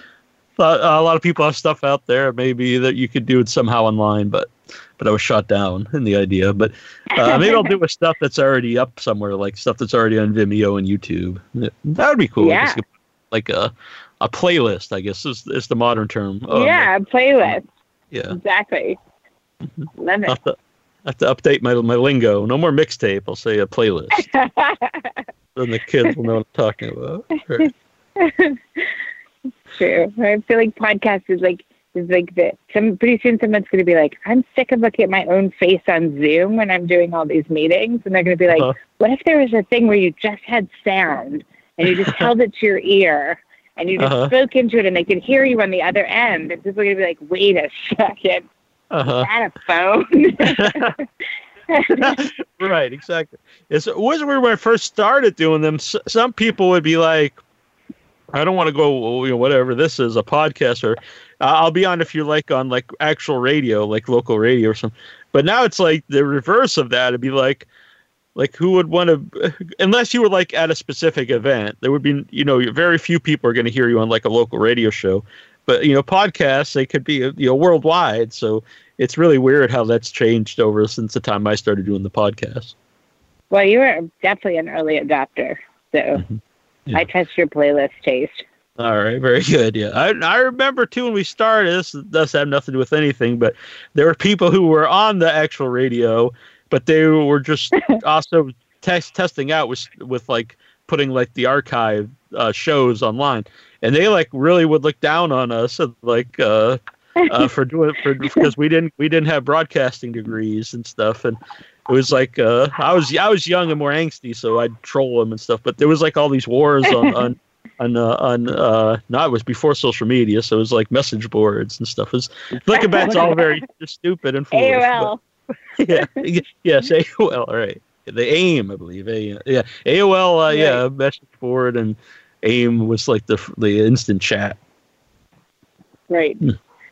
thought uh, a lot of people have stuff out there, maybe that you could do it somehow online, but but I was shot down in the idea. But uh, maybe I'll do with stuff that's already up somewhere, like stuff that's already on Vimeo and YouTube. That would be cool. Yeah. Like a a playlist, I guess is is the modern term. Um, yeah, a playlist. yeah. Exactly. Love I have, to, I have to update my my lingo. No more mixtape. I'll say a playlist. it. then the kids will know what I'm talking about. Right. True. I feel like podcast is like is like the some pretty soon someone's gonna be like, I'm sick of looking at my own face on Zoom when I'm doing all these meetings and they're gonna be like, Uh-huh. What if there was a thing where you just had sound and you just held it to your ear and you just Uh-huh. spoke into it and they could hear you on the other end and people are gonna be like, Wait a second, Uh-huh. is that a phone? right, exactly. It's, it was when I first started doing them. S- some people would be like, "I don't want to go, you know, whatever this is, a podcast, or uh, I'll be on if you like on like actual radio, like local radio or something." But now it's like the reverse of that. It'd be like, Like who would want to, unless you were like at a specific event, there would be, you know, very few people are going to hear you on like a local radio show. But you know, podcasts they could be you know worldwide. So it's really weird how that's changed over since the time I started doing the podcast. Well, you were definitely an early adopter, so Mhm. Yeah. I trust your playlist taste. All right, very good. Yeah, I I remember too when we started. This does have nothing to do with anything, but there were people who were on the actual radio, but they were just also test testing out with with like putting like the archive uh, shows online, and they like really would look down on us and like uh, uh, for doing for because we didn't we didn't have broadcasting degrees and stuff, and it was like uh, I was I was young and more angsty, so I'd troll them and stuff. But there was like all these wars on on on uh, on uh, no, it was before social media, so it was like message boards and stuff. It was looking back, it's all very stupid and foolish. AOL. yeah, yes, AOL, right? The AIM, I believe. A, yeah, AOL. Uh, Yeah, message board and AIM was like the the instant chat. Right,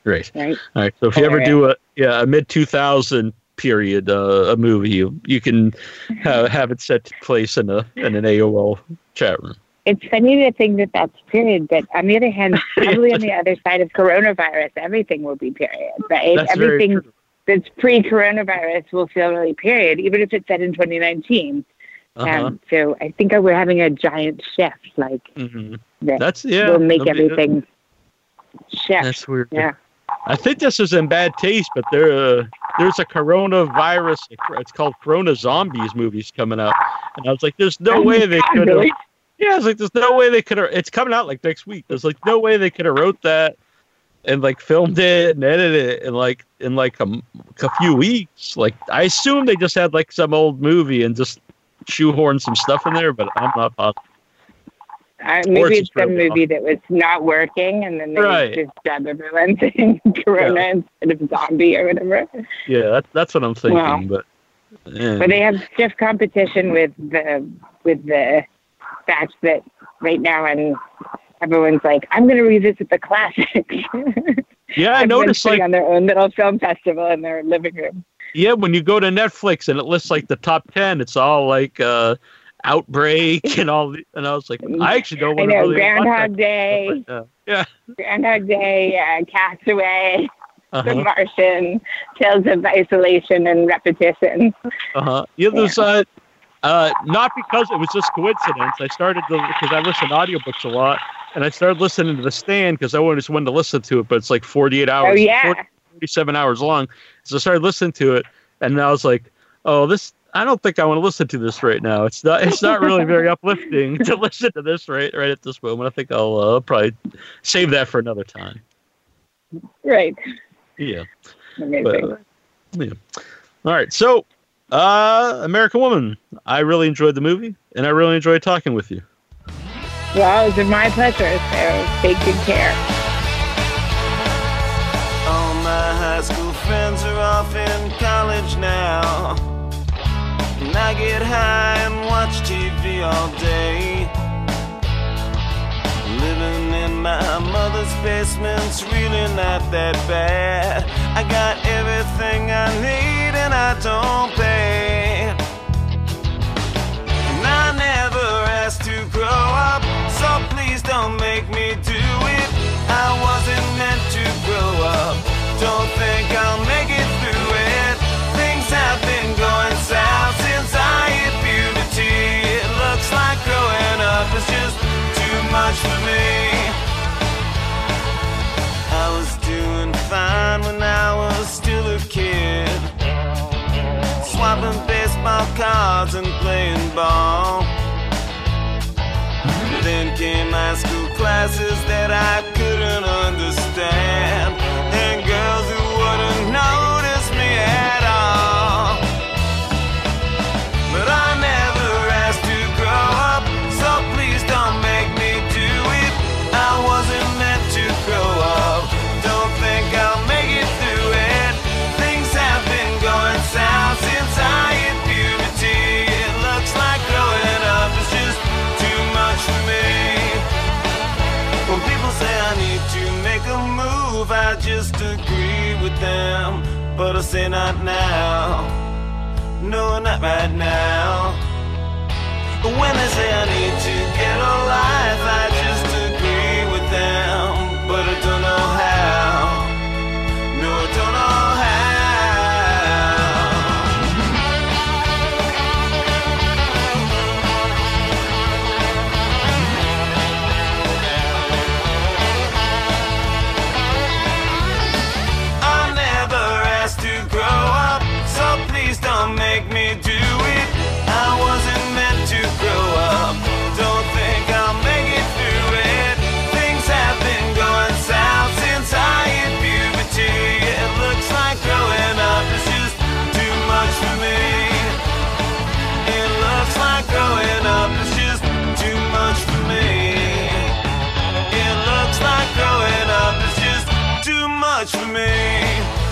Right. right. All right. So if you ever do a yeah a mid two thousand period uh, a movie, you you can have, have it set to place in a in an AOL chat room. It's funny to think that that's period, but on the other hand, probably on the other side of coronavirus, everything will be period, right? That's very everything. That's pre-coronavirus will feel really period, even if it's set in 2019. Uh-huh. Um, so I think we're having a giant shift, like hmm that That's yeah. will make be- everything shift. That's weird. yeah. I think this is in bad taste, but there uh, there's a coronavirus. It's called Corona Zombies movies coming out, and I was like, "There's no way they could have." Really? Yeah, it's like there's no way they could have. It's coming out like next week. There's like no way they could have wrote that and like filmed it and edited it in like in like a, a few weeks. Like I assume they just had like some old movie and just shoehorned some stuff in there, but I'm not positive. Uh, maybe it's really movie that was not working, and then they Right. just dub everyone saying Corona instead of zombie or whatever. Yeah, that's that's what I'm thinking. Wow. But yeah. But they have stiff competition with the with the fact that right now, and everyone's like, "I'm going to revisit the classics." yeah, I noticed like on their own little film festival in their living room. Yeah, when you go to Netflix and it lists like the top ten, it's all like uh outbreak and all. The, and I was like, I actually don't want to know really Groundhog Day, stuff right now. Groundhog Day, uh, Castaway, The Uh-huh. Martian, Tales of Isolation and Repetition. Uh-huh. Yeah, there's uh, uh, not because it was just coincidence. I started to because I listen to audiobooks a lot, and I started listening to The Stand because I wanted just wanted to listen to it, but it's like 48 hours, Oh yeah, 40 47 hours long. So I started listening to it, and I was like, oh, this. I don't think I want to listen to this right now. It's not. It's not really very uplifting to listen to this right right at this moment. I think I'll uh, probably save that for another time. right. Yeah. Amazing. But, yeah. All right. So, uh, American Woman. I really enjoyed the movie, and I really enjoyed talking with you. well, it it's my pleasure. So take good care. All my high school friends are off in college now. And I get high and watch TV all day. Living in my mother's basement's really not that bad. I got everything I need and I don't pay. And I never asked to grow up, so please don't make me do it. I wasn't meant to grow up. Don't think I'll make it through it. Things have been going south since I hit puberty. It looks like growing up is just too much for me. Cards and playing ball. Then came high school classes that I couldn't understand. But I say not now. No, not right now. When I say I need to get a life, I me.